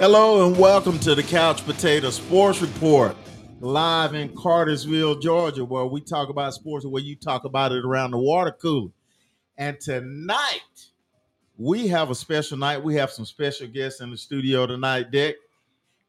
Hello and welcome to the Couch Potato Sports Report, live in Cartersville, Georgia, where we talk about sports where you talk about it around the water cooler. And tonight, we have a special night. We have some special guests in the studio tonight, Dick.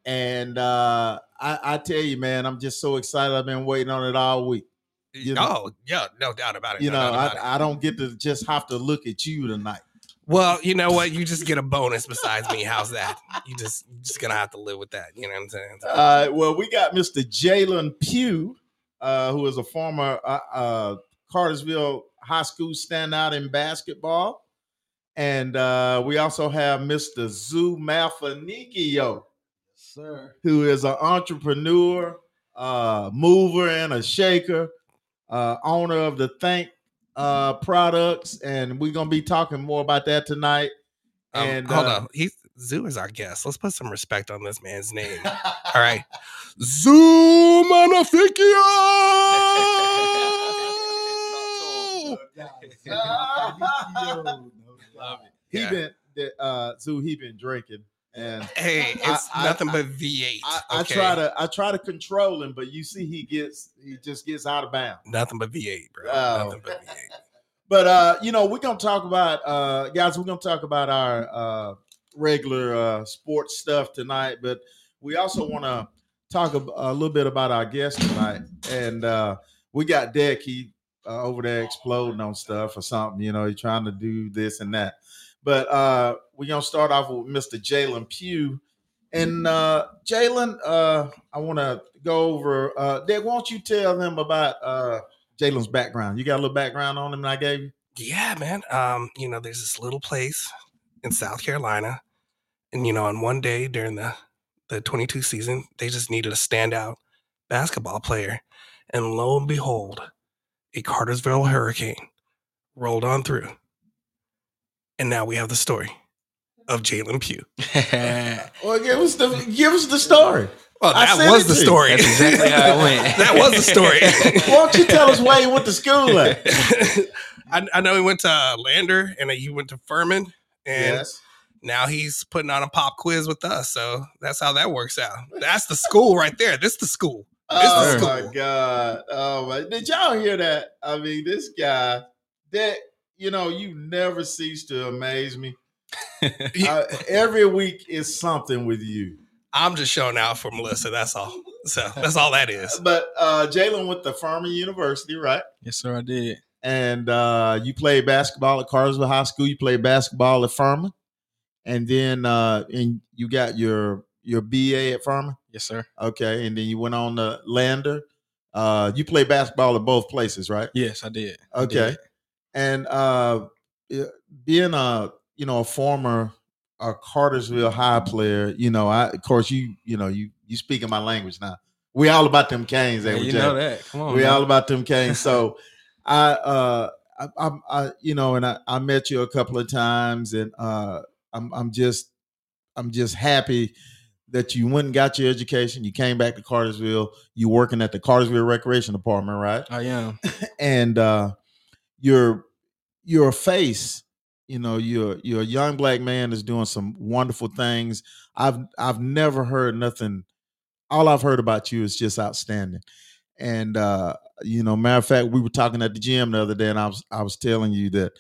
And uh, I, I tell you, man, I'm just so excited. I've been waiting on it all week. You know- oh, yeah, no doubt about it. You no know. I, I don't get to just have to look at you tonight. Well, you know what? You just get a bonus besides me. How's that? You just just gonna have to live with that. You know what I'm saying? So- Uh, well, we got Mr. Jaylin Pugh, uh, who is a former uh, uh, Cartersville High School standout in basketball. And uh, we also have Mr. Zoo Malfanikio, Sir. who is an entrepreneur, uh, mover, and a shaker, uh, owner of the Think uh, products. And we're going to be talking more about that tonight. Um, and hold uh, on, he's Zoo is our guest. Let's put some respect on this man's name. All right, Zoo Manaficio. he Yeah. been the, uh Zoo he been drinking and Hey, it's I- nothing I- but V8. I, I try to I try to control him, but you see he gets he just gets out of bounds. nothing but V8, bro. Oh. Nothing but V8. But uh, you know, we're gonna talk about uh guys, we're gonna talk about our uh regular uh sports stuff tonight, but we also wanna talk a, a little bit about our guest tonight. And uh we got Deck, he uh, over there exploding on stuff or something, you know, he's trying to do this and that. But uh we're gonna start off with Mr. Jaylin Pugh. And uh Jaylin, uh I wanna go over uh why don't you tell them about uh Jaylin's background. You got a little background on him that I gave you? Yeah, man. Um, you know, there's this little place in South Carolina, and you know, on one day during the the 22 season, they just needed a standout basketball player, and lo and behold, a Cartersville Hurricane rolled on through, and now we have the story of Jaylin Pugh. Well, give us the give us the story. Well, that was the to you. story. That's exactly how it went. that was the story. Why don't you tell us where you went to school at? I, I know he went to Lander and he went to Furman, and yes. now he's putting on a pop quiz with us. So that's how that works out. That's the school right there. This the school. Oh is my god. Oh my did y'all hear that? I mean, this guy that you know, you never cease to amaze me. Uh, every week is something with you. I'm just showing out for Melissa. That's all. So that's all that is. But uh Jaylin went to Furman University, right? yes, sir, I did. and uh, you played basketball at Cartersville High School. You played basketball at Furman, and then uh, and you got your your BA at Furman. Yes, sir. Okay, and then you went on to Lander. Uh, you played basketball at both places, right? Yes, I did. I Okay, did. And uh, being a you know a former a Cartersville High player, you know, I of course you you know you you speaking my language now. We all about them canes, Yeah, we, you know that. Come on. we man. all about them canes. So I uh I, I'm I you know and I, I met you a couple of times and uh I'm I'm just I'm just happy that you went and got your education. You came back to Cartersville. You working at the Cartersville Recreation Department, right? I am. And uh you're a face. You know, you're you're a young black man is doing some wonderful things. I've I've never heard nothing. All I've heard about you is just outstanding. And uh, you know, matter of fact, we were talking at the gym the other day, and I was I was telling you that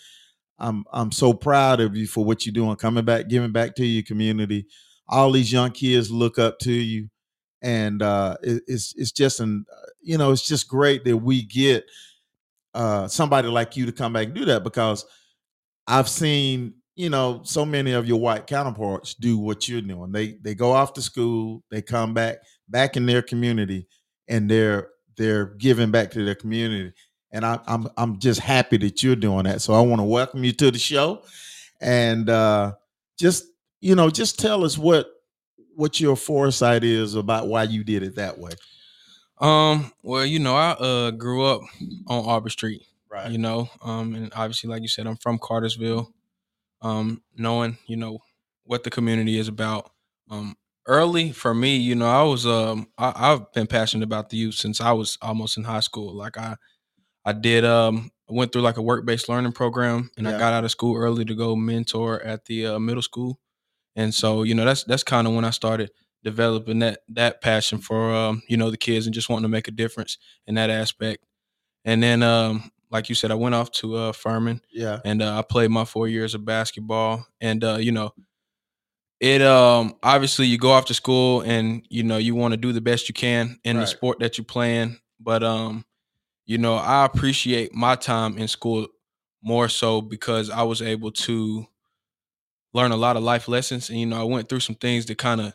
I'm I'm so proud of you for what you're doing, coming back, giving back to your community. All these young kids look up to you, and uh, it, it's it's just an you know it's just great that we get uh, somebody like you to come back and do that because I've seen you know so many of your white counterparts do what you're doing. They they go off to school, they come back back in their community, and they're they're giving back to their community. And I, I'm I'm just happy that you're doing that. So I want to welcome you to the show, and uh, just you know just tell us what what your foresight is about why you did it that way. Um, well, you know, I uh grew up on Arbor Street, Right. you know. Um, and obviously, like you said, I'm from Cartersville. Um, knowing, you know, what the community is about. Um, early for me, you know, I was um I, I've been passionate about the youth since I was almost in high school. Like I I did um went through like a work based learning program and Yeah. I got out of school early to go mentor at the uh, middle school. and so you know that's that's kind of when I started developing that that passion for um, you know the kids and just wanting to make a difference in that aspect. And then, um, like you said, I went off to uh, Furman, Yeah. and uh, I played my four years of basketball. And uh, you know, it um obviously you go off to school and you know you want to do the best you can in the sport that you're playing, but um, you know, I appreciate my time in school more so because I was able to learn a lot of life lessons, and you know, I went through some things that kind of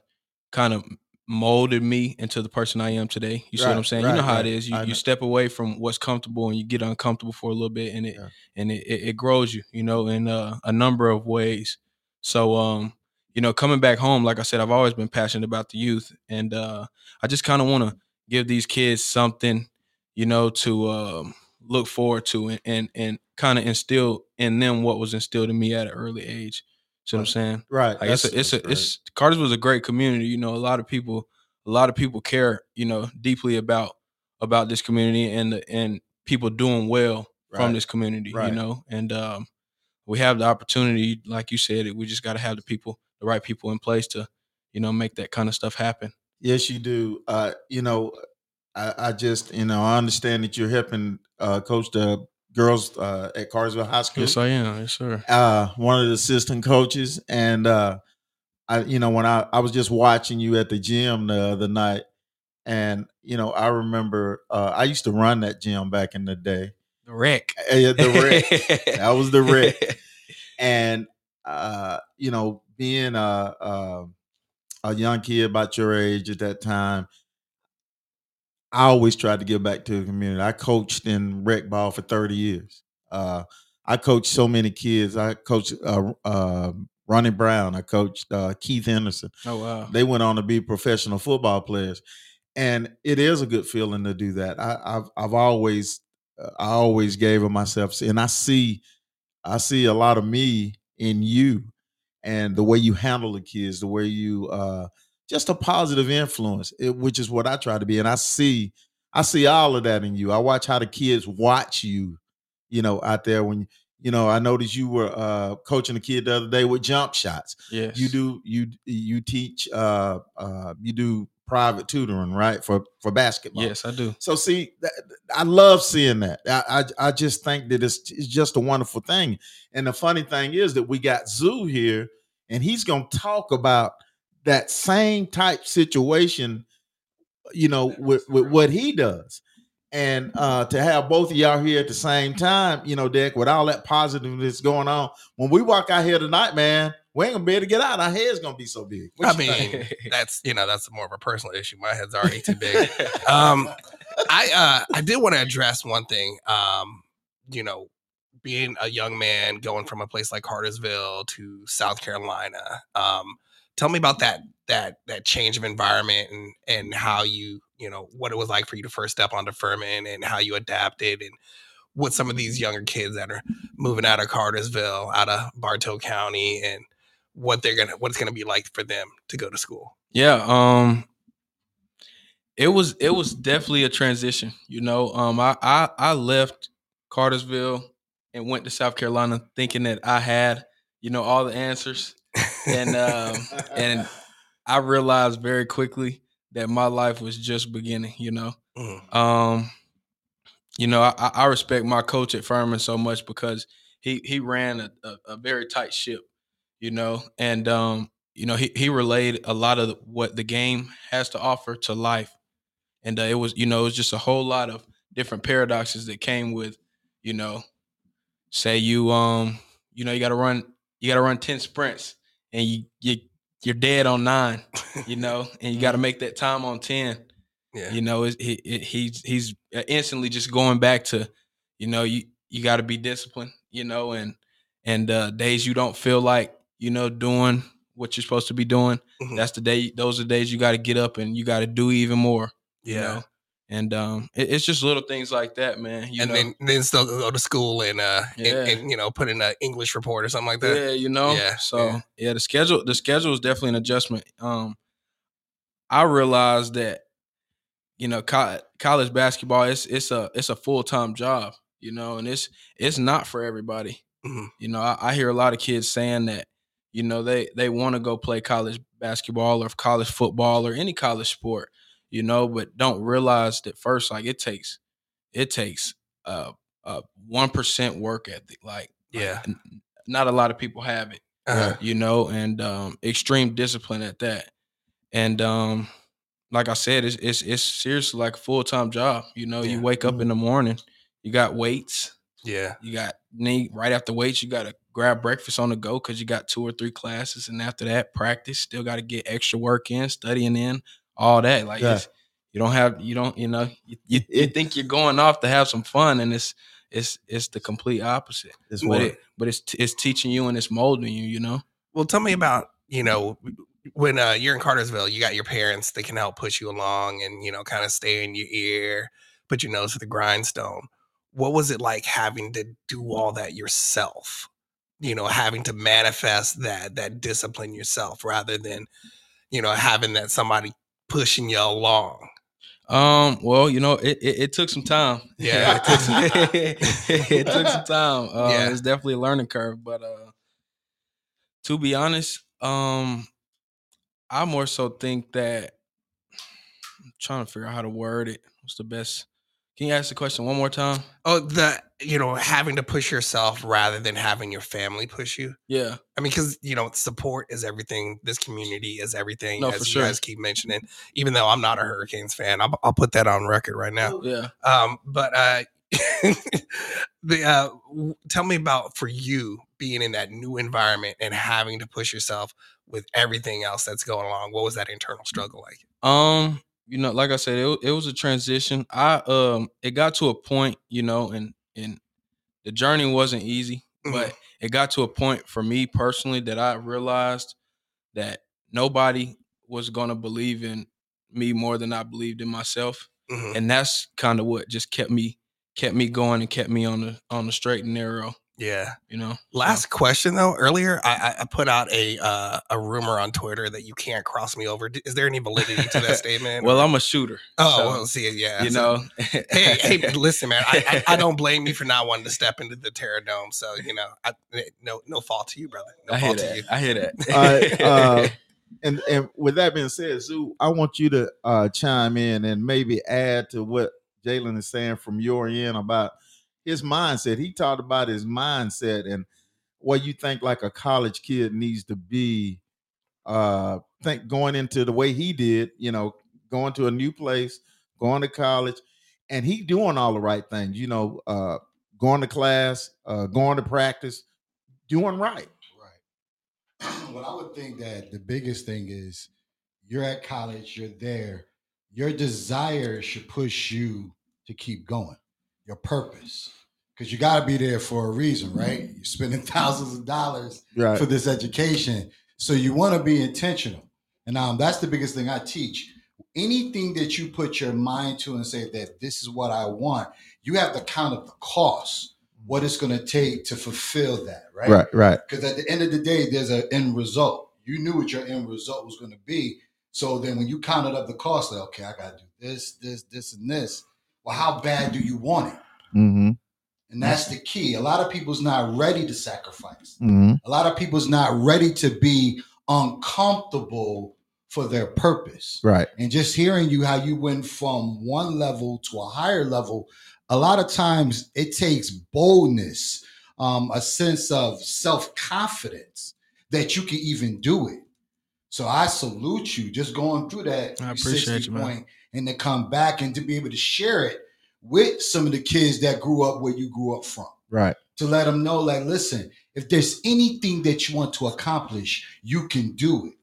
kind of molded me into the person I am today. You see what I'm Right, saying? you know how right. it is. You you step away from what's comfortable and you get uncomfortable for a little bit, and it Yeah. and it, it, it grows you, you know, in uh, a number of ways. So um, you know, coming back home, like I said, I've always been passionate about the youth, and uh, I just kind of want to give these kids something, you know, to um, look forward to and and, and kind of instill in them what was instilled in me at an early age. See what I'm saying? Right. Like it's a, it's a, it's Cartersville's a great community. You know, a lot of people, a lot of people care, you know, deeply about about this community and the, and people doing well Right. from this community. Right. You know, and um, we have the opportunity, like you said, we just got to have the people, the right people in place to, you know, make that kind of stuff happen. Yes, you do. Uh, you know, I, I just, you know, I understand that you're helping uh, coach the girls uh, at Cartersville High School. Yes, I am. Yes, sir. uh, one of the assistant coaches, and uh, I, you know, when I I was just watching you at the gym the other night, and you know, I remember uh, I used to run that gym back in the day. The wreck. Eh, the wreck. that was the wreck. and uh, you know, being a, a a young kid about your age at that time, I always tried to give back to the community. I coached in rec ball for thirty years. Uh, I coached so many kids. I coached uh, uh, Ronnie Brown. I coached uh, Keith Henderson. Oh wow. They went on to be professional football players, and it is a good feeling to do that. I, I've I've always uh, I always gave of myself, and I see I see a lot of me in you, and the way you handle the kids, the way you uh, just a positive influence, which is what I try to be, and I see I see all of that in you. I watch how the kids watch you, you know, out there when you know. I noticed you were uh, coaching a kid the other day with jump shots Yes. you do you you teach uh uh you do private tutoring right for for basketball Yes, I do. so see that, i love seeing that I, I i just think that it's, it's just a wonderful thing and the funny thing is that we got zoo here and he's gonna talk about that same type situation you know with, with what he does and uh to have both of y'all here at the same time you know Dick, with all that positiveness going on when we walk out here tonight man we ain't gonna be able to get out our head's gonna be so big What I you think? mean, that's you know that's more of a personal issue. My head's already too big. um, I uh, I did want to address one thing. Um, you know, being a young man going from a place like Cartersville to South Carolina. Um, tell me about that that that change of environment and and how you you know what it was like for you to first step onto Furman and how you adapted and what some of these younger kids that are moving out of Cartersville, out of Bartow County, and what they're gonna what it's gonna be like for them to go to school. Yeah, um it was it was definitely a transition, you know. Um I I, I left Cartersville and went to South Carolina thinking that I had, you know, all the answers. And, um, and I realized very quickly that my life was just beginning, you know. Mm, Um, you know, I, I respect my coach at Furman so much because he he ran a, a, a very tight ship, you know, and um, you know, he he relayed a lot of what the game has to offer to life, and uh, it was you know it was just a whole lot of different paradoxes that came with, you know, say you um you know you got to run you got to run ten sprints and you you you're dead on nine, you know, and you got to make that time on ten yeah. you know, it, it, it, he's he's uh, instantly just going back to, you know, you you got to be disciplined, you know, and and uh, days you don't feel like you know doing what you're supposed to be doing. Mhm. That's the day. Those are days you got to get up and you got to do even more. You Yeah. know? And um, it, it's just little things like that, man. You and know, then then still go to school and uh Yeah. and, and, you know put in an English report or something like that. yeah, you know. Yeah, So yeah. yeah. the schedule the schedule is definitely an adjustment. Um, I realized that you know co- college basketball it's it's a it's a full time job. You know, and it's it's not for everybody. Mhm. You know, I, I hear a lot of kids saying that you know they they want to go play college basketball or college football or any college sport you know but don't realize that first like it takes it takes uh uh one percent work ethic like Yeah. like, not a lot of people have it Uh, you know and um extreme discipline at that and um like i said it's it's, it's seriously like a full-time job you know Yeah. you wake up in the morning you got weights yeah. you got need right after weights you got to grab breakfast on the go because you got two or three classes and after that practice still got to get extra work in studying in all that like Yeah. it's, you don't have you don't you know you, you, you think you're going off to have some fun and it's it's it's the complete opposite It's but it but it's it's teaching you and it's molding you you know Well, tell me about you know when uh, you're in Cartersville, you got your parents that can help push you along and you know kind of stay in your ear, put your nose to the grindstone. What was it like having to do all that yourself? You know, having to manifest that that discipline yourself rather than you know having that somebody pushing y'all along. Um. Well, you know, it it, it took some time. Yeah. it took some, it took some time. Uh, Yeah. It's definitely a learning curve, but uh, to be honest, um, I more so think that I'm trying to figure out how to word it. What's the best? Can you ask the question one more time? Oh, the you know having to push yourself rather than having your family push you. Yeah. I mean, because you know, support is everything. This community is everything, No, as you sure. guys keep mentioning. Even though I'm not a Hurricanes fan, I'll, I'll put that on record right now. Yeah. Um, but uh, the uh, tell me about for you being in that new environment and having to push yourself with everything else that's going along. What was that internal struggle like? Um, you know, like I said, it, it was a transition. I um, it got to a point, you know, and and the journey wasn't easy, Mhm. but it got to a point for me personally that I realized that nobody was gonna believe in me more than I believed in myself, Mhm. and that's kind of what just kept me kept me going and kept me on the on the straight and narrow. Yeah. You know. So, Last question though. Earlier, I, I- put out a uh, a rumor on Twitter that you can't cross me over. Is there any validity to that statement? well, or- I'm a shooter. Oh, so, well, see, yeah. you so- know. hey, hey, listen, man. I, I, I don't blame you for not wanting to step into the Terra Dome. So you know, I, eh, no, no fault to you, brother. No I hear fault to that. you. I hear that. Right, uh, and and with that being said, Zoo, I want you to uh, chime in and maybe add to what Jaylin is saying from your end about his mindset. He talked about his mindset and what you think like a college kid needs to be. Uh, think going into the way he did, you know, going to a new place, going to college, and he doing all the right things. You know, uh, going to class, uh, going to practice, doing right. Right. well, I would think that the biggest thing is you're at college, you're there. Your desire should push you to keep going. Your purpose. Because you got to be there for a reason, right? You're spending thousands of dollars Right. for this education. So you want to be intentional. And um, that's the biggest thing I teach. Anything that you put your mind to and say that this is what I want, you have to count up the cost, what it's going to take to fulfill that, right? Right. Right. Because at the end of the day, there's an end result. You knew what your end result was going to be. So then when you counted up the cost, like, okay, I got to do this, this, this, and this. Well, how bad do you want it? Mm-hmm. And that's the key. A lot of people's not ready to sacrifice. Mm-hmm. A lot of people's not ready to be uncomfortable for their purpose. Right. And just hearing you how you went from one level to a higher level, a lot of times it takes boldness, um, a sense of self confidence that you can even do it. So I salute you just going through that I appreciate 360 you, point and to come back and to be able to share it with some of the kids that grew up where you grew up from. Right. to let them know like listen if there's anything that you want to accomplish you can do it.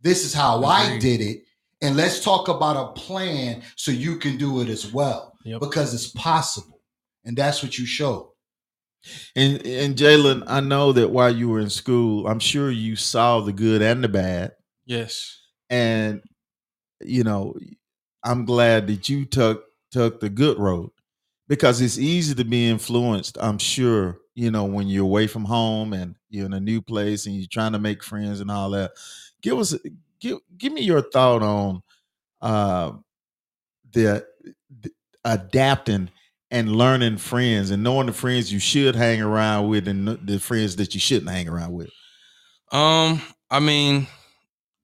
This is how i did it. And let's talk about a plan so you can do it as well Yep. because it's possible. And that's what you showed And and Jaylin, I know that while you were in school, I'm sure you saw the good and the bad. yes. And you know, I'm glad that you took took the good road because it's easy to be influenced. I'm sure you know when you're away from home and you're in a new place and you're trying to make friends and all that. Give us give give me your thought on uh, the, the adapting and learning friends and knowing the friends you should hang around with and the friends that you shouldn't hang around with. Um, I mean,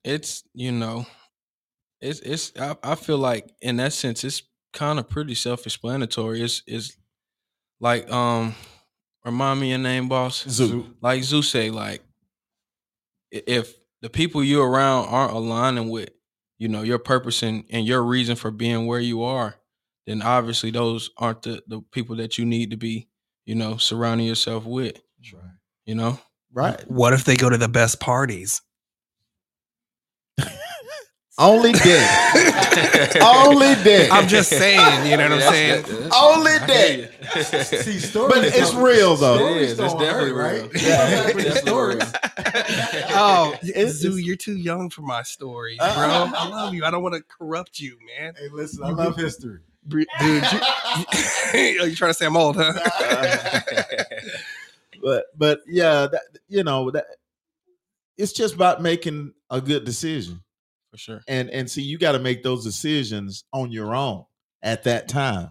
it's you know, it's it's. I, I feel like in that sense, it's kind of pretty self-explanatory. It's it's like um, remind me your name, boss. Zoo. Like Zoo say, like if the people you're around aren't aligning with, you know, your purpose and, and your reason for being where you are, then obviously those aren't the, the people that you need to be, you know, surrounding yourself with. That's right. You know? Right. What if they go to the best parties? Only dick. Only dick. I'm just saying, you know what I'm saying? that's- that's- Only I hear dick. See, stories But it's real, though. It stories is. It's definitely hurt, real. right? Yeah. You gotta bring Definitely stories. Oh, It's- Zoo, it's- you're too young for my story, Uh-uh. bro. Uh, I love you. I don't want to corrupt you, man. Hey, listen, I love history. Dude, you, you, you trying to say I'm old, huh? but but yeah, that, you know that it's just about making a good decision. For sure. and and see you got to make those decisions on your own at that time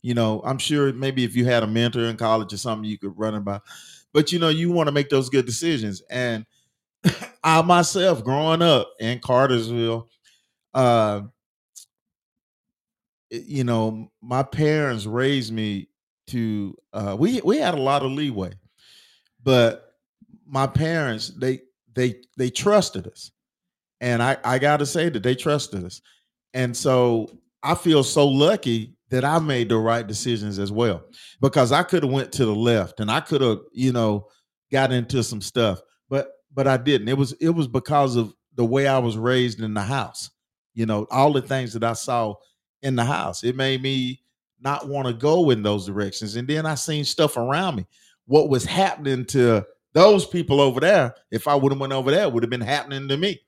you know i'm sure maybe if you had a mentor in college or something you could run it by but you know you want to make those good decisions and i myself growing up in cartersville uh it- you know my parents raised me to uh we we had a lot of leeway but my parents they they they trusted us and I, I got to say that they trusted us. And so I feel so lucky that I made the right decisions as well because I could have went to the left and I could have, you know, got into some stuff, but but I didn't. It was it was because of the way I was raised in the house. You know, all the things that I saw in the house. It made me not want to go in those directions. And then I seen stuff around me. What was happening to those people over there, if I would have went over there, would have been happening to me.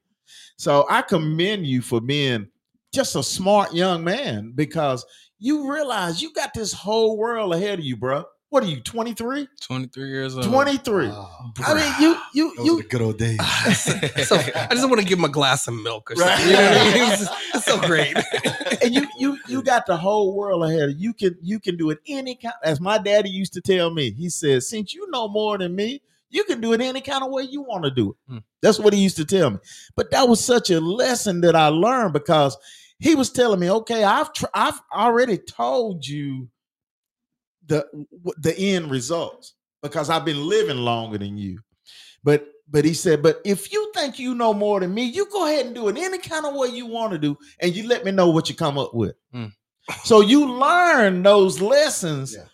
So I commend you for being just a smart young man because you realize you got this whole world ahead of you, bro. What are you, 23? 23 years old. 23. Wow. I mean, you you Those are you the good old days. so I just want to give him a glass of milk or something. Right. You know what I mean? It's, it's so great. and you you you got the whole world ahead of you. You can you can do it any kind as my daddy used to tell me. He says, since you know more than me, you can do it any kind of way you want to do it. Hmm. That's what he used to tell me. But that was such a lesson that I learned because he was telling me, okay, I've tr- I've already told you the the end results because I've been living longer than you. But but he said, but if you think you know more than me, you go ahead and do it any kind of way you want to do, and you let me know what you come up with. Mm. So you learn those lessons Yeah.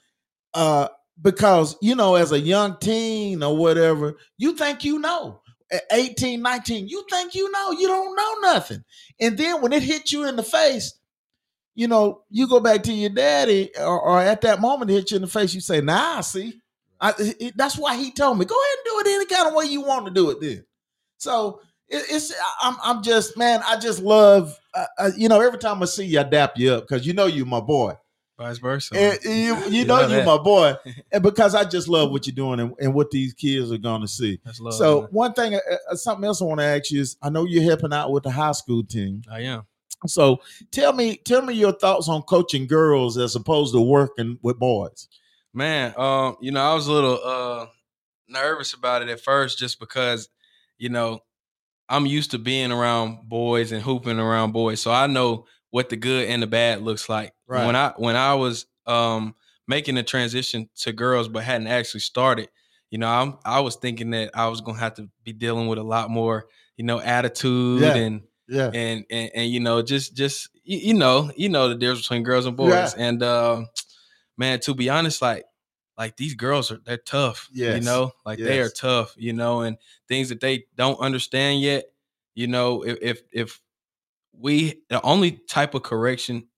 uh, because you know, as a young teen or whatever, you think you know. At 18, 19, you think you know, you don't know nothing. And then when it hits you in the face, you know, you go back to your daddy, or, or at that moment hit you in the face, you say, "Nah, see." I, it- that's why he told me, "Go ahead and do it any kind of way you want to do it." Then, so it, it's I'm I'm just man, I just love uh, uh, you know every time I see you, I dap you up because you know you my boy. Vice versa. And you, you know you that. my boy, and because I just love what you're doing and, and what these kids are going to see. That's love. so man. one thing, uh, uh, something else I want to ask you is, I know you're helping out with the high school team. I am. So tell me, tell me your thoughts on coaching girls as opposed to working with boys. Man, um, you know, I was a little uh nervous about it at first just because, you know, I'm used to being around boys and hooping around boys. So I know what the good and the bad looks like. Right. When I when I was um making the transition to girls but hadn't actually started, you know, I'm I was thinking that I was gonna have to be dealing with a lot more, you know, attitude Yeah. and Yeah, and and and you know just just you, you know you know the difference between girls and boys. Yeah. and um man to be honest like like these girls are they're tough Yeah. you know? Like they are tough you know? And things that they don't understand yet you know if if, if we the only type of correction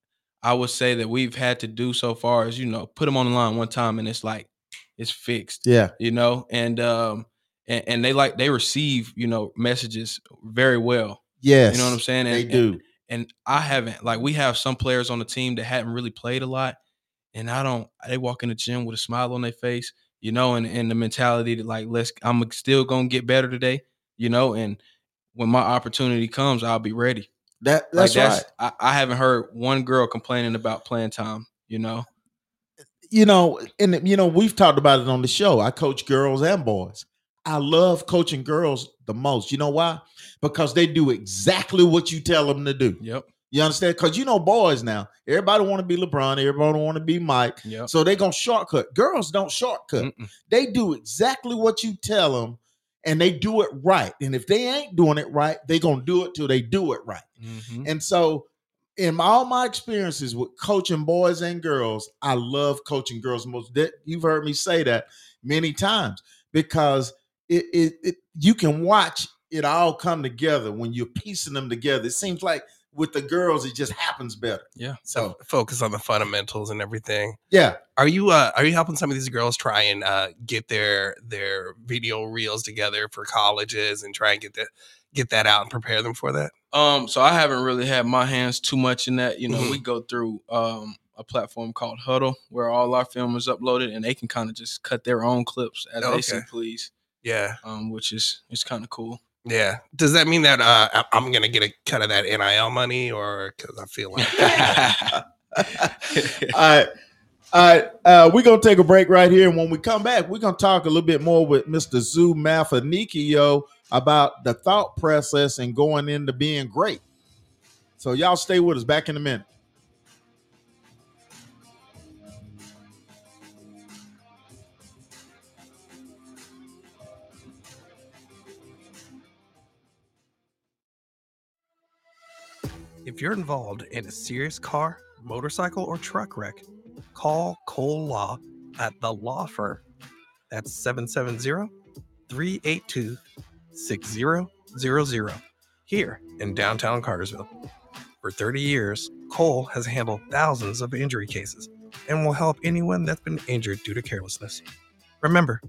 i would say that we've had to do so far is you know put them on the line one time and it's like it's fixed yeah, you know? And um and, and they like they receive you know messages very well yes. you know what i'm saying and, They do. and I haven't like we have some players on the team that hadn't really played a lot, and I don't. They walk in the gym with a smile on their face, you know, and and the mentality that like let's I'm still gonna get better today, you know, and when my opportunity comes, I'll be ready. That Like that's, right. I, I haven't heard one girl complaining about playing time, you know. you know, and you know, we've talked about it on the show. I coach girls and boys. I love coaching girls the most. You know why? Because they do exactly what you tell them to do. Yep. You understand? Because you know boys now, everybody want to be LeBron, everybody want to be Mike. Yep. So they gonna shortcut. Girls don't shortcut. Mm-mm. They do exactly what you tell them, and they do it right. And if they ain't doing it right, they gonna do it till they do it right. Mhm. And so, in all my experiences with coaching boys and girls, I love coaching girls most. You've heard me say that many times because it, it, it you can watch it all come together when you're piecing them together. It seems like with the girls, it just happens better. Yeah. So focus on the fundamentals and everything. Yeah, Are you uh are you helping some of these girls try and uh get their their video reels together for colleges and try and get that get that out and prepare them for that? Um, so I haven't really had my hands too much in that. You know, Mhm. we go through um a platform called Hudl where all our film is uploaded and they can kind of just cut their own clips as they see please. Yeah. Um, which is is kind of cool. Yeah. Does that mean that uh I- I'm gonna get a cut of that NIL money or because I feel like all right. All right, uh, we're gonna take a break right here, and when we come back, we're gonna talk a little bit more with Mr. Zoo Mafanikio about the thought process and going into being great. So y'all stay with us. Back in a minute. If you're involved in a serious car, motorcycle, or truck wreck, call Cole Law at the Law Firm. That's 770 382 6000 here in downtown Cartersville. For 30 years, Cole has handled thousands of injury cases and will help anyone that's been injured due to carelessness. Remember,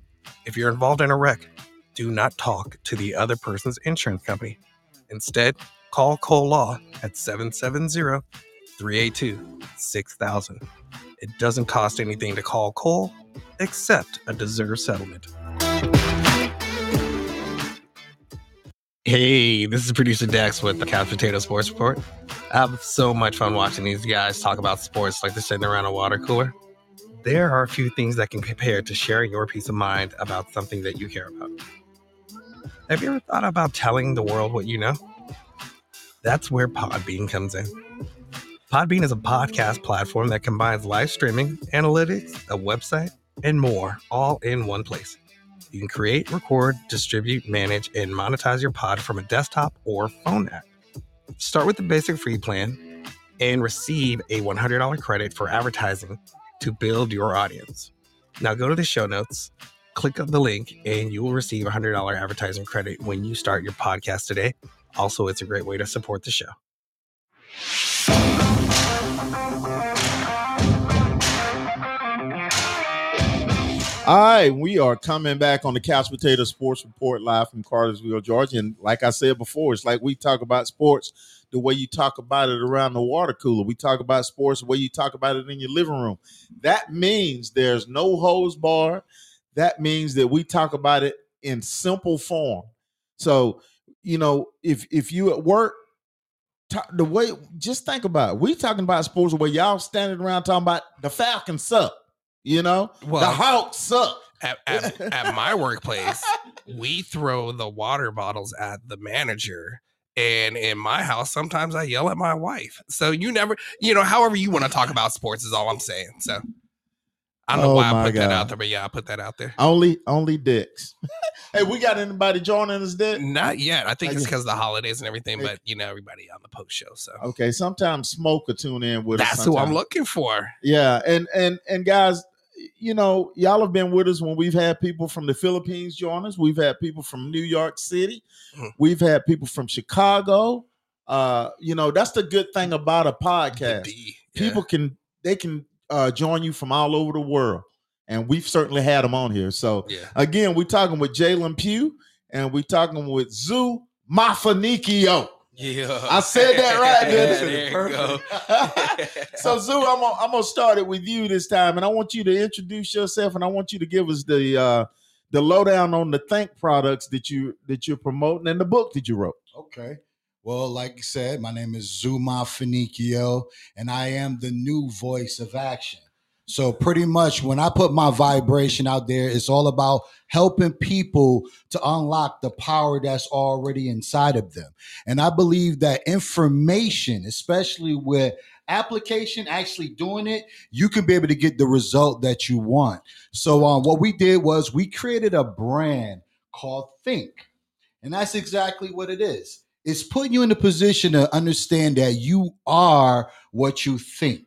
if you're involved in a wreck, do not talk to the other person's insurance company. Instead, call Cole Law at 770 382 6000. It doesn't cost anything to call Cole except a deserved settlement. Hey, this is producer Dex with the Couch Potato Sports Report. I have so much fun watching these guys talk about sports like they're sitting around a water cooler. There are a few things that can compare to sharing your peace of mind about something that you care about. Have you ever thought about telling the world what you know? That's where Podbean comes in. Podbean is a podcast platform that combines live streaming, analytics, a website, and more all in one place. You can create, record, distribute, manage, and monetize your pod from a desktop or phone app. Start with the basic free plan and receive a $100 credit for advertising to build your audience. Now go to the show notes, click on the link, and you will receive a $100 advertising credit when you start your podcast today. Also, it's a great way to support the show. All right, we are coming back on the Couch Potato Sports Report live from Cartersville, Georgia. And like I said before, it's like we talk about sports the way you talk about it around the water cooler. We talk about sports the way you talk about it in your living room. That means there's no hose bar. That means that we talk about it in simple form. So, you know, if if you at work, ta- the way just think about it. We talking about sports where y'all standing around talking about the Falcons suck. You know, the Well, Hawks suck. at, at, at my workplace, we throw the water bottles at the manager. And in my house, sometimes I yell at my wife. So you never, you know, however you want to talk about sports is all I'm saying. So I don't know Oh why I put that out there, but yeah, I put that out there. Only, only dicks. hey, we got anybody joining us, Dick? Not yet. I think it's because of the holidays and everything, but you know, everybody on the post show. So Okay, sometimes Smoke will tune in with us. that's who I'm looking for. Yeah, and and and guys, you know, y'all have been with us when we've had people from the Philippines join us. We've had people from New York City. Mhm. We've had people from Chicago. Uh, you know, that's the good thing about a podcast. Yeah. People can they can uh join you from all over the world. And we've certainly had them on here. So Yeah. again, we're talking with Jaylin Pugh and we're talking with Zoo Mafanikio. Yeah. I said that right, Yeah, didn't there you go. So Zoo, I'm gonna, I'm gonna start it with you this time, and I want you to introduce yourself, and I want you to give us the uh, the lowdown on the Think products that you that you're promoting and the book that you wrote. Okay. Well, like you said, my name is Zuma Finicchio, and I am the new voice of action. So pretty much when I put my vibration out there, it's all about helping people to unlock the power that's already inside of them. And I believe that information, especially with application actually doing it, you can be able to get the result that you want. So um, what we did was we created a brand called Think. And that's exactly what it is. It's putting you in a position to understand that you are what you think.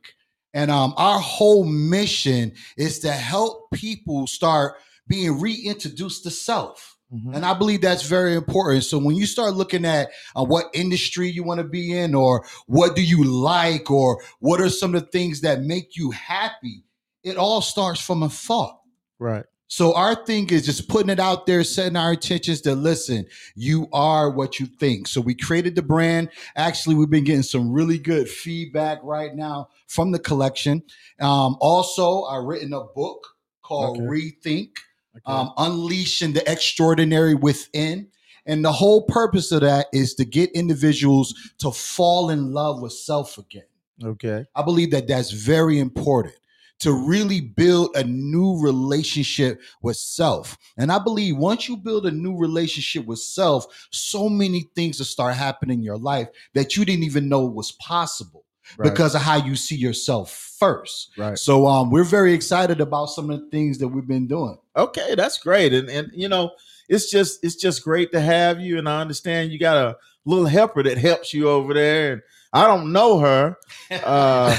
And um, our whole mission is to help people start being reintroduced to self. Mhm. And I believe that's very important. So when you start looking at uh, what industry you want to be in, or what do you like, or what are some of the things that make you happy, it all starts from a thought. Right. So our thing is just putting it out there, setting our intentions to listen. You are what you think. So we created the brand. Actually, we've been getting some really good feedback right now from the collection. Um, also, I've written a book called Okay. Rethink Okay. um, unleashing the extraordinary within. And the whole purpose of that is to get individuals to fall in love with self again. okay. I believe that that's very important to really build a new relationship with self. And I believe once you build a new relationship with self, so many things will start happening in your life that you didn't even know was possible Right. because of how you see yourself first. right. So um, we're very excited about some of the things that we've been doing. Okay, that's great. And and you know, it's just it's just great to have you. And I understand you got a little helper that helps you over there. And I don't know her. Uh,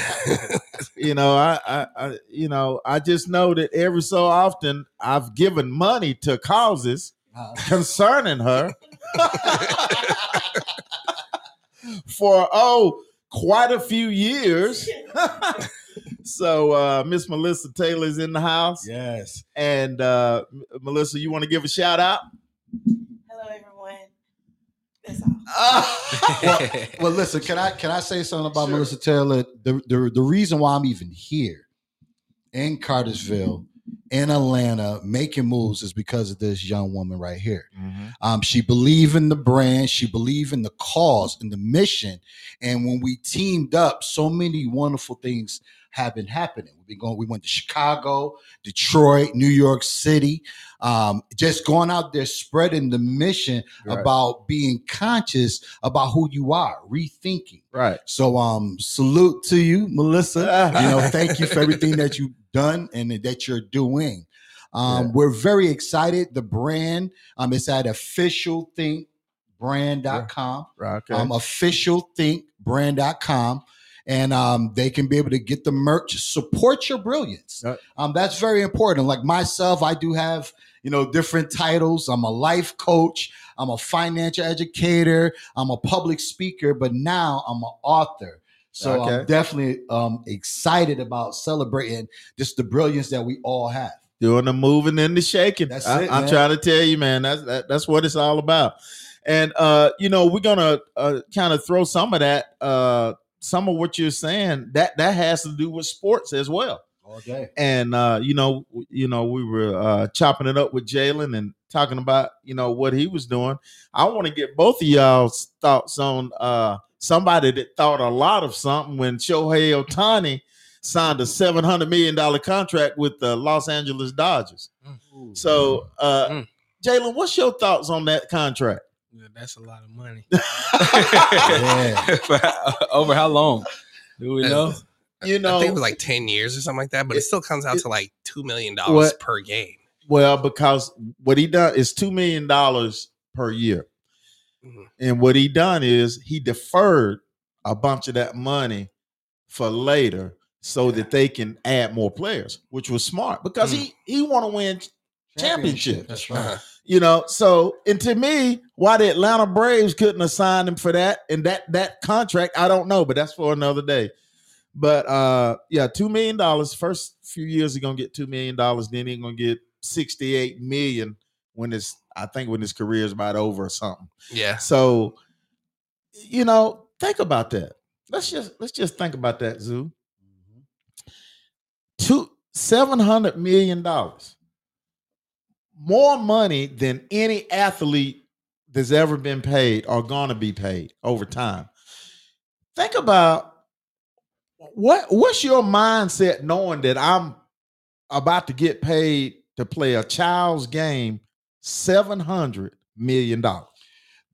you know, I, I, I you know, I just know that every so often I've given money to causes Uh, concerning her for oh quite a few years. so uh Miss Melissa Taylor's in the house. yes. And uh Melissa, you want to give a shout out? Hello. That's all. well, well, listen. Can I can I say something about Sure. Melissa Taylor? The, the the reason why I'm even here in Cartersville, in Atlanta, making moves is because of this young woman right here. Um, she believed in the brand, she believed in the cause and the mission. And when we teamed up, so many wonderful things have been happening. We've been going, we went to Chicago, Detroit, New York City, um, just going out there spreading the mission Right. about being conscious about who you are, rethinking. Right. So um salute to you, Melissa. You know, thank you for everything that you've done and that you're doing. Um, Yeah. we're very excited. The brand um is at officialthinkbrand.com. Right. Okay. Um officialthinkbrand.com. And um, they can be able to get the merch, support your brilliance. Right. Um, that's very important. Like myself, I do have, you know, different titles. I'm a life coach, I'm a financial educator, I'm a public speaker, but now I'm an author. So I'm definitely um, excited about celebrating just the brilliance that we all have. Doing the moving and the shaking. That's I, it, I'm man. trying to tell you, man. That's that, that's what it's all about. And uh, you know, we're gonna uh, kind of throw some of that, uh, some of what you're saying that that has to do with sports as well. Okay. and uh, you know, you know, we were uh, chopping it up with Jaylin and talking about you know what he was doing. I want to get both of y'all's thoughts on uh, somebody that thought a lot of something when Shohei Ohtani signed a seven hundred million dollar contract with the Los Angeles Dodgers. So, uh, Mm. Jaylin, what's your thoughts on that contract? Yeah, that's a lot of money. Yeah. Over how long? Do we know? You know, I think it was like 10 years or something like that, but it, It- still comes out it- to like $2 million per game. well, because what he done is two million dollars per year. Mhm. And what he done is he deferred a bunch of that money for later so that they can add more players, which was smart because he he want to win championship. That's Uh-huh. You know, so and to me, why the Atlanta Braves couldn't have signed him for that and that that contract, I don't know, but that's for another day. But uh yeah, two million dollars. First few years he's gonna get two million dollars, then he's gonna get 68 million when it's I think when his career is about over or something. Yeah. So, you know, think about that. Let's just let's just think about that, Zoo. Two seven hundred million dollars. More money than any athlete that's ever been paid or gonna be paid over time. Think about what what's your mindset knowing that I'm about to get paid to play a child's game seven hundred million dollars?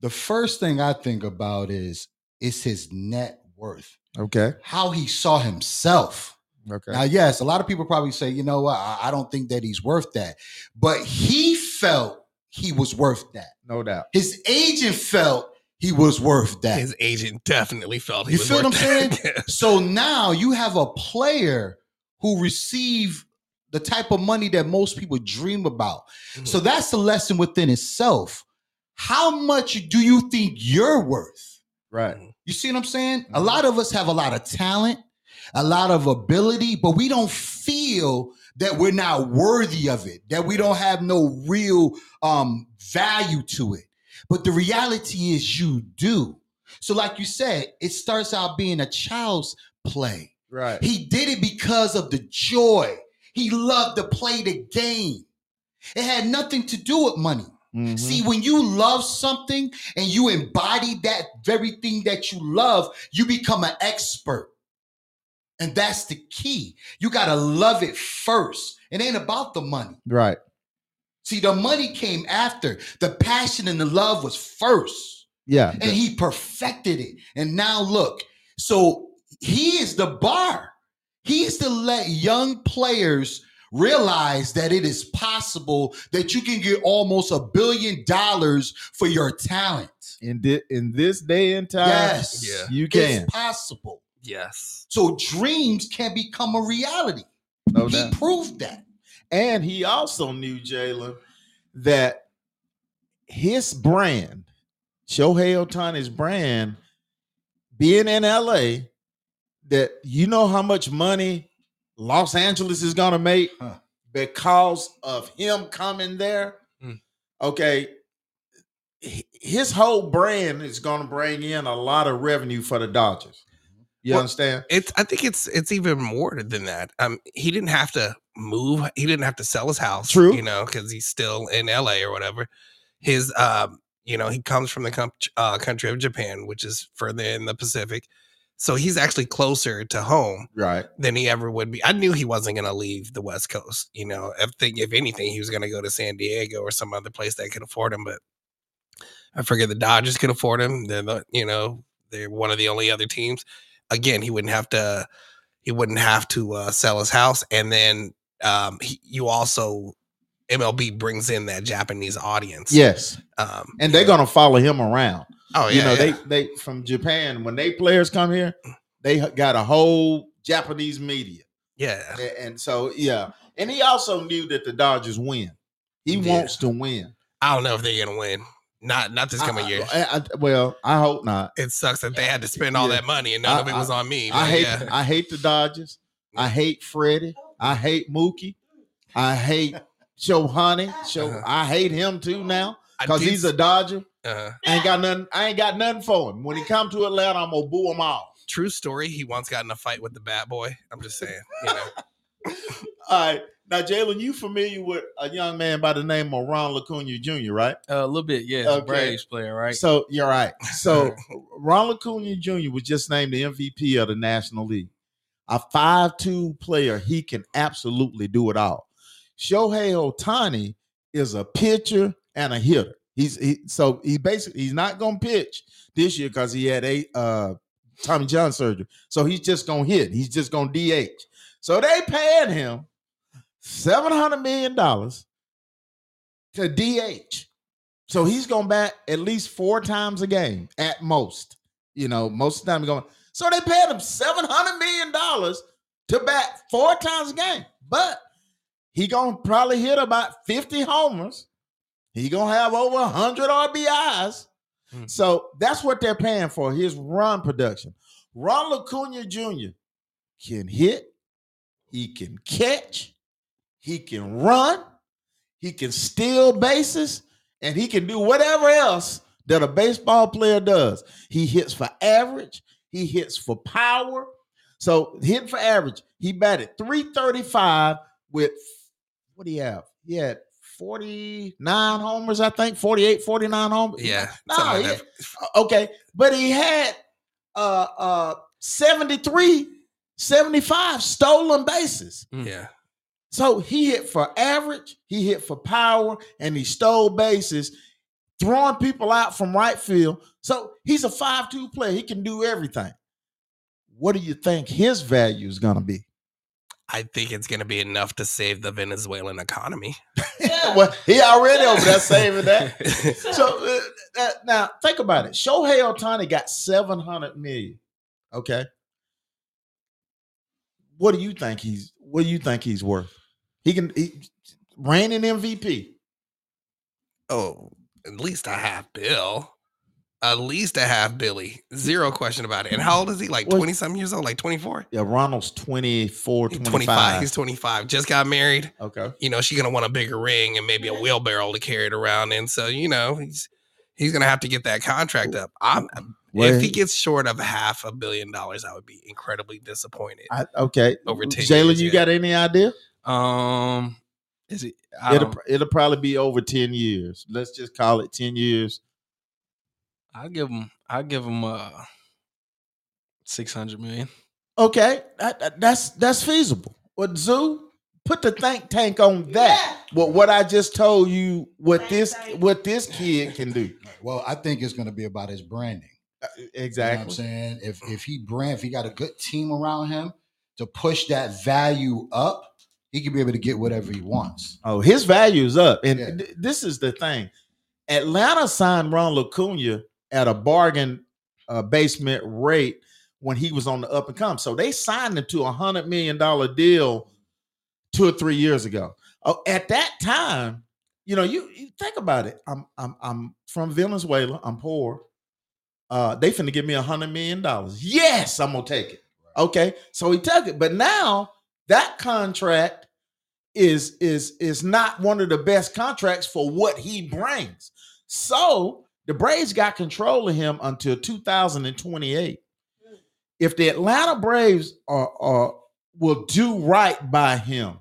The first thing I think about is is his net worth, Okay. how he saw himself. Okay. Now, yes, a lot of people probably say, you know what, I, I don't think that he's worth that. But he felt he was worth that. no doubt. His agent felt he was worth that. His agent definitely felt he You was feel what I'm worth saying? So now you have a player who receive the type of money that most people dream about. So that's the lesson within itself. How much do you think you're worth? Right. You see what I'm saying? A Mhm. lot of us have a lot of talent, a lot of ability, but we don't feel that we're not worthy of it, that we don't have no real um, value to it. But the reality is you do. So, like you said, it starts out being a child's play. Right. He did it because of the joy. He loved to play the game. It had nothing to do with money. Mhm. See, when you love something and you embody that very thing that you love, you become an expert. And that's the key. You got to love it first. It ain't about the money. right. See, the money came after. The passion and the love was first. Yeah. And he perfected it. And now look. So he is the bar. He is to let young players realize that it is possible that you can get almost a billion dollars for your talent. in thi- in this day and time, Yes. Yeah. you can. It's possible. Yes. So dreams can become a reality. No he doubt. proved that. And he also knew, Jaylin, that his brand, Shohei Ohtani's brand, being in LA, that you know how much money Los Angeles is going to make Huh. because of him coming there. Hmm. Okay. His whole brand is going to bring in a lot of revenue for the Dodgers. You Well, understand? It's I think it's it's even more than that. Um he didn't have to move, he didn't have to sell his house, True. you know, cuz he's still in LA or whatever. His um you know, he comes from the com- uh, country of Japan, which is further in the Pacific. So he's actually closer to home Right. than he ever would be. I knew he wasn't going to leave the West Coast. You know, I think if anything, he was going to go to San Diego or some other place that could afford him. But I forget the Dodgers could afford him. They're the, you know, they're one of the only other teams. Again, he wouldn't have to. He wouldn't have to uh, sell his house, and then um, he, you also MLB brings in that Japanese audience. Yes. um, And they're going to follow him around. Oh, yeah, you know, yeah. they they from Japan when they players come here, they got a whole Japanese media, yeah. And so yeah, and he also knew that the Dodgers win. He Yeah. wants to win. I don't know if they're gonna win. Not not this coming I- year. I- I- well, I hope not. it sucks that they had to spend all Yeah. that money and none of it was on me. I hate yeah. I hate the Dodgers. I hate Freddie. I hate Mookie. I hate Shohani. Show Uh-huh. I hate him too now because he's a Dodger. uh, I ain't got nothing. I ain't got nothing for him. When he come to Atlanta, I'm gonna boo him off. true story. He once got in a fight with the bat boy. I'm just saying, you know. All right. Now, Jaylin, you familiar with a young man by the name of Ronald Acuna Jr., right? Uh, a little bit, yeah. Okay. Braves player, right? So you're right. So Ronald Acuna Jr. was just named the MVP of the National League. A five-tool player, he can absolutely do it all. Shohei Ohtani is a pitcher and a hitter. He's he, so he basically he's not gonna pitch this year because he had a uh Tommy John surgery. So he's just gonna hit. He's just gonna DH. So they paying him seven hundred million dollars to DH. So he's going back at least four times a game at most. You know, most of the time he's going. So they paid him seven hundred million dollars to bat four times a game, but he gonna probably hit about fifty homers. He gonna have over hundred RBIs. Hmm. So that's what they're paying for his run production. Ronald Acuna Jr. can hit, he can catch, he can run, he can steal bases, and he can do whatever else that a baseball player does. He hits for average, he hits for power. So hitting for average, he batted 335 with what do you have? He had 49 homers, I think, 48, 49 homers. Yeah. No, like he- okay, but he had uh uh 73 75 stolen bases. Yeah. So he hit for average, he hit for power, and he stole bases, throwing people out from right field. So he's a 5-tool player. He can do everything. What do you think his value is gonna be? I think it's going to be enough to save the Venezuelan economy. yeah, well, he already over there saving that. So uh, uh, now think about it. Shohei Ohtani got 700 million. Okay. What do you think he's what do you think he's worth? He can he, reigning MVP. oh, at least a half bill. At least a half Billy. Zero question about it. And how old is he? Like 20 something years old? Like 24? Yeah, Ronald's 24, 25. 25. He's 25. Just got married. okay. You know, she's gonna want a bigger ring and maybe a wheelbarrow to carry it around in. So, you know, he's he's gonna have to get that contract up. I'm Well, if he gets short of half a billion dollars, I would be incredibly disappointed. I, okay. Over 10 Jaylin, you yeah. got any idea? Um, is it? It'll, it'll probably be over 10 years. Let's just call it 10 years. I'll give him. I'll give him uh six hundred million. Okay. that- that- that's that's feasible. But Zoo, put the think tank on that. What what I just told you, what Think this tank. what this kid can do. Well, I think it's going to be about his branding. Uh, You know what Exactly. I'm saying? If if he brand, if he got a good team around him to push that value up, he can be able to get whatever he wants. Oh, his value is up. And Yeah. th- this is the thing. Atlanta signed Ron Acuna at a bargain uh, basement rate when he was on the up and come. So they signed him to a hundred million dollar deal two or three years ago. Oh, at that time, you know, you, you think about it. I'm I'm I'm from Venezuela. I'm poor. Uh, they finna give me a hundred million dollars. Yes, I'm gonna take it. Okay, so he took it, but now that contract is is is not one of the best contracts for what he brings. So the Braves got control of him until 2028. If the Atlanta Braves are, are will do right by him,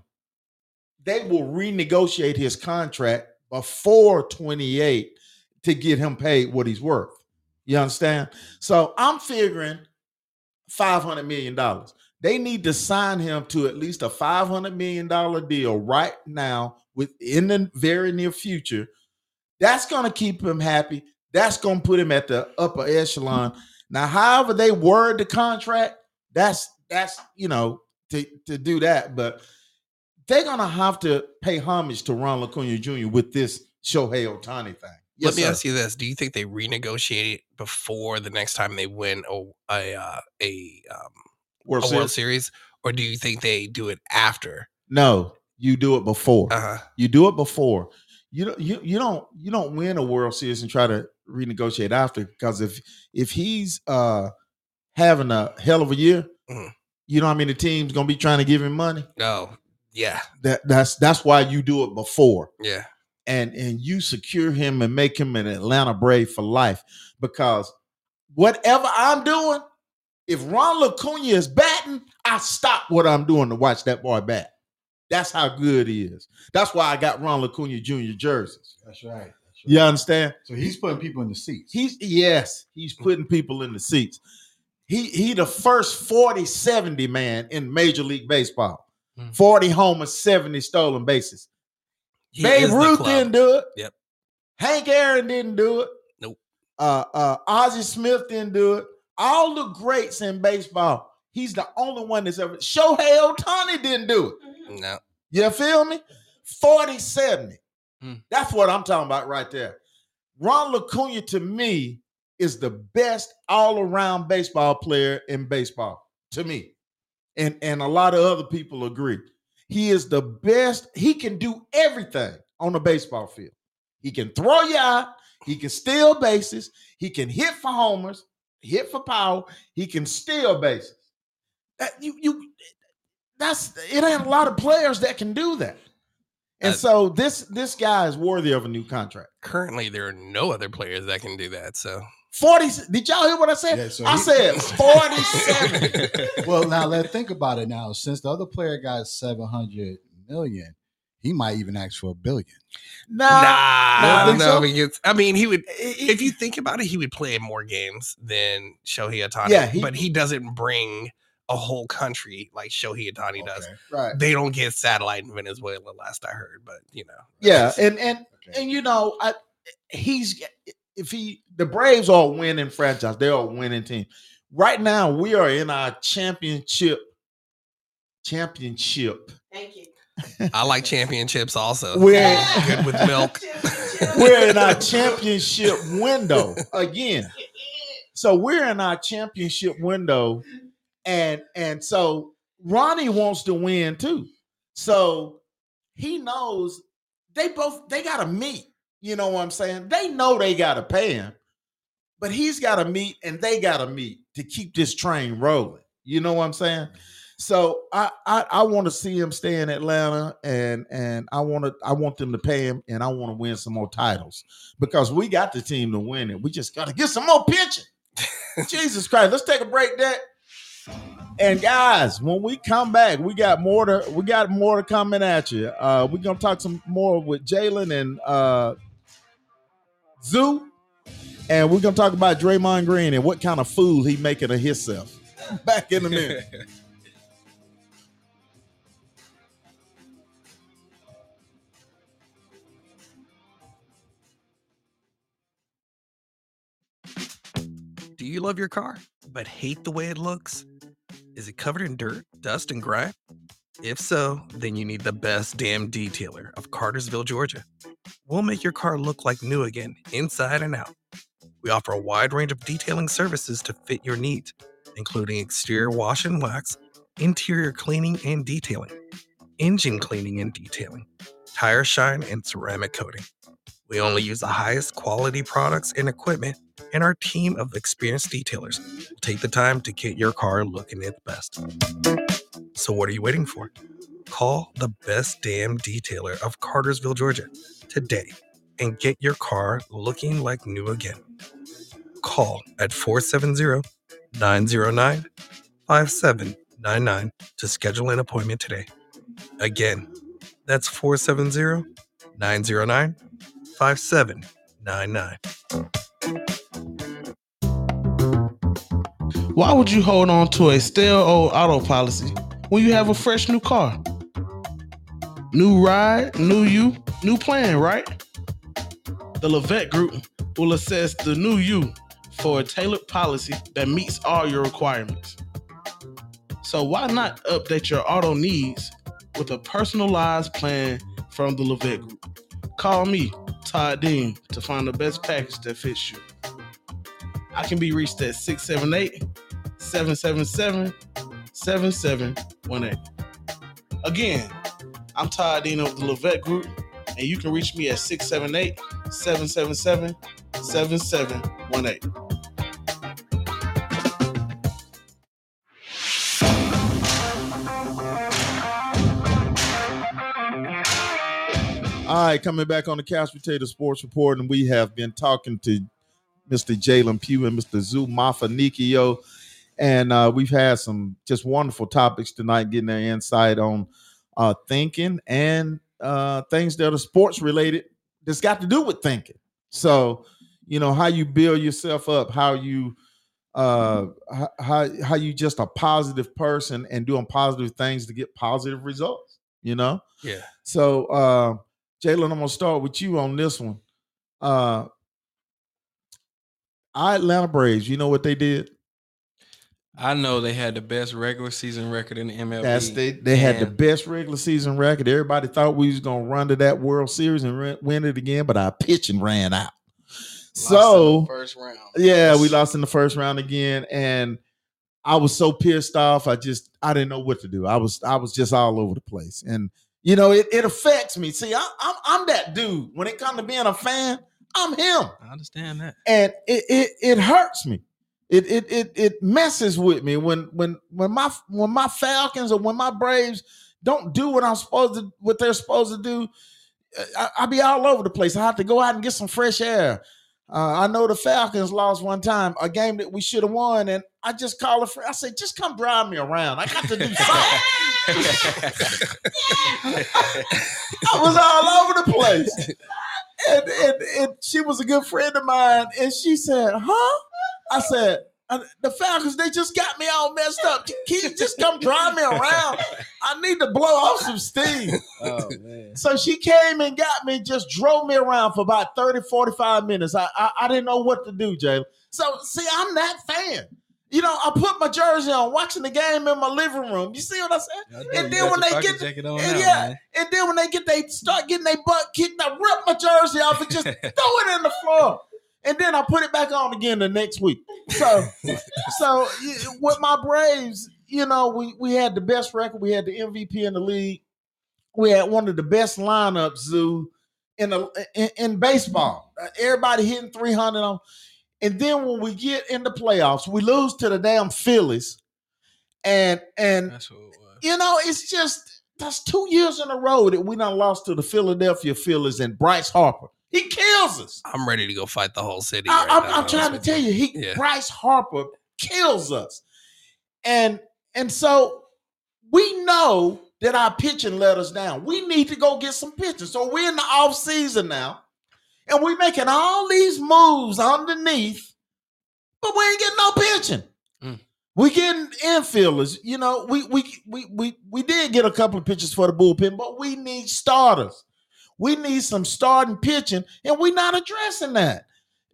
they will renegotiate his contract before 28 to get him paid what he's worth. You understand? So I'm figuring 500 million dollars. They need to sign him to at least a 500 million dollar deal right now within the very near future. That's going to keep him happy. That's going to put him at the upper echelon. Now, however they word the contract, that's that's you know to to do that, but they're gonna have to pay homage to Ron Acuna Jr. with this Shohei Ohtani thing. Let me sir. ask you this: Do you think they renegotiate it before the next time they win a a uh, a, um, World a World Series? Series, or do you think they do it after? No, you do it before. Uh huh. You do it before. You don't you you don't you don't win a World Series and try to renegotiate after because if if he's uh having a hell of a year, Mhm. you know how many teams gonna be trying to give him money? No. Yeah. That that's that's why you do it before. Yeah. and and you secure him and make him an Atlanta Brave for life. Because whatever I'm doing, if Ron Acuna is batting, I stop what I'm doing to watch that boy bat. That's how good he is. That's why I got Ron Acuna Jr. jerseys. That's right. That's right. You understand? So he's putting people in the seats. He's yes, he's putting people in the seats. He he the first 40-70 man in Major League Baseball. Hmm. 40 homers, 70 stolen bases. He Babe Ruth didn't do it. Yep. Hank Aaron didn't do it. Nope. Uh, uh, Ozzie Smith didn't do it. All the greats in baseball, he's the only one that's ever. Shohei Ohtani didn't do it. No. You feel me? 40 70. Hmm. That's what I'm talking about right there. Ron Acuna to me is the best all around baseball player in baseball to me. And, and a lot of other people agree. He is the best. He can do everything on the baseball field. He can throw you out. He can steal bases. He can hit for homers, hit for power. He can steal bases. That you you that's it ain't a lot of players that can do that. And Uh, so this this guy is worthy of a new contract. Currently, there are no other players that can do that. So 40 did y'all hear what I said? Yeah, so I he- said 47. well, now let's think about it. Now, since the other player got seven hundred million, he might even ask for a billion. nah, nah, nah, I don't know so? if he gets. I mean, he would. If If you think about it, he would play in more games than Shohei Ohtani. Yeah, he- but he doesn't bring a whole country like Shohei Ohtani does. Right. They don't get satellite in Venezuela, last I heard. But you know, Yeah, and and Okay. and you know, I he's if he the Braves are winning franchise, they're a winning team. Right now, we are in our championship championship. Thank you. I like championships also. We're Good with milk. we're in our championship window again. So we're in our championship window, and and so Ronnie wants to win too. So he knows they both they gotta meet. You know what I'm saying? They know they gotta pay him, but he's gotta meet and they gotta meet to keep this train rolling. You know what I'm saying? So I I, I want to see him stay in Atlanta and and I want to I want them to pay him and I want to win some more titles because we got the team to win it. We just got to get some more pitching. Jesus Christ, let's take a break there. And guys, when we come back, we got more to we got more to coming at you. Uh, we're gonna talk some more with Jaylin and uh, Zoo, and we're gonna talk about Draymond Green and what kind of fool he making of himself. Back in a minute. You love your car but hate the way it looks? Is it covered in dirt, dust, and grime? If so, then you need the best damn detailer of Cartersville, Georgia. We'll make your car look like new again, inside and out. We offer a wide range of detailing services to fit your needs, including exterior wash and wax, interior cleaning and detailing, engine cleaning and detailing, tire shine, and ceramic coating. We only use the highest quality products and equipment and our team of experienced detailers will take the time to get your car looking its best. So, what are you waiting for? Call the best damn detailer of Cartersville, Georgia today and get your car looking like new again. Call at 470 909 5799 to schedule an appointment today. Again, that's 470 909 5799. Why would you hold on to a stale old auto policy when you have a fresh new car? New ride, new you, new plan, right? The Levette Group will assess the new you for a tailored policy that meets all your requirements. So why not update your auto needs with a personalized plan from the Levette Group? Call me, Todd Dean, to find the best package that fits you. I can be reached at 678 777 7718. Again, I'm Todd Dean of the Levette Group, and you can reach me at 678 777 7718. All right, coming back on the Couch Potato Sports Report, and we have been talking to Mr. Jaylin Pugh and Mr. Zu Mafanikio, and uh, we've had some just wonderful topics tonight, getting their insight on uh, thinking and uh, things that are sports related that's got to do with thinking. So, you know, how you build yourself up, how you uh how how you just a positive person and doing positive things to get positive results, you know? Yeah. So, uh, Jaylin, I'm gonna start with you on this one. Uh, our Atlanta Braves, you know what they did? I know they had the best regular season record in the MLB. That's they they had the best regular season record. Everybody thought we was gonna run to that World Series and re- win it again, but our pitching ran out. Lost in the So first round. yeah, we lost in the first round again, and I was so pissed off. I just I didn't know what to do. I was I was just all over the place, and you know it, it affects me. See, I, I'm I'm that dude. When it comes to being a fan, I'm him, I understand that. and it it it hurts me. It it it it messes with me when when when my when my Falcons or when my Braves don't do what I'm supposed to what they're supposed to do. I, I be all over the place. I have to go out and get some fresh air. Uh, I know the Falcons lost one time, a game that we should have won, and I just called a friend. I said, "Just come drive me around. I got to do something." I was all over the place, and, and and she was a good friend of mine, and she said, "Huh?" I said, the Falcons, they just got me all messed up. Can you just come drive me around? I need to blow off some steam. Oh man. So she came and got me, just drove me around for about 30, 45 minutes. I I, I didn't know what to do, Jaylin. So see, I'm that fan. You know, I put my jersey on, watching the game in my living room. You see what I said? And then when they get on and now, yeah, man. and then when they get they start getting their butt kicked, I rip my jersey off and just throw it in the floor. And then I put it back on again the next week. So so with my Braves, you know, we we had the best record, we had the MVP in the league. We had one of the best lineups, Zoo, in the in, in baseball. Everybody hitting 300 on. And then when we get in the playoffs, we lose to the damn Phillies. And and That's what it was. you know, it's just that's two years in a row that we not lost to the Philadelphia Phillies and Bryce Harper. He kills us. I'm ready to go fight the whole city. I, right am trying to tell you, he Yeah. Bryce Harper kills us, and and so we know that our pitching let us down. We need to go get some pitching. So we're in the off season now, and we're making all these moves underneath, but we ain't getting no pitching. Mm. We getting infielders. You know, we we we we we did get a couple of pitchers for the bullpen, but we need starters. We need some starting pitching, and we're not addressing that.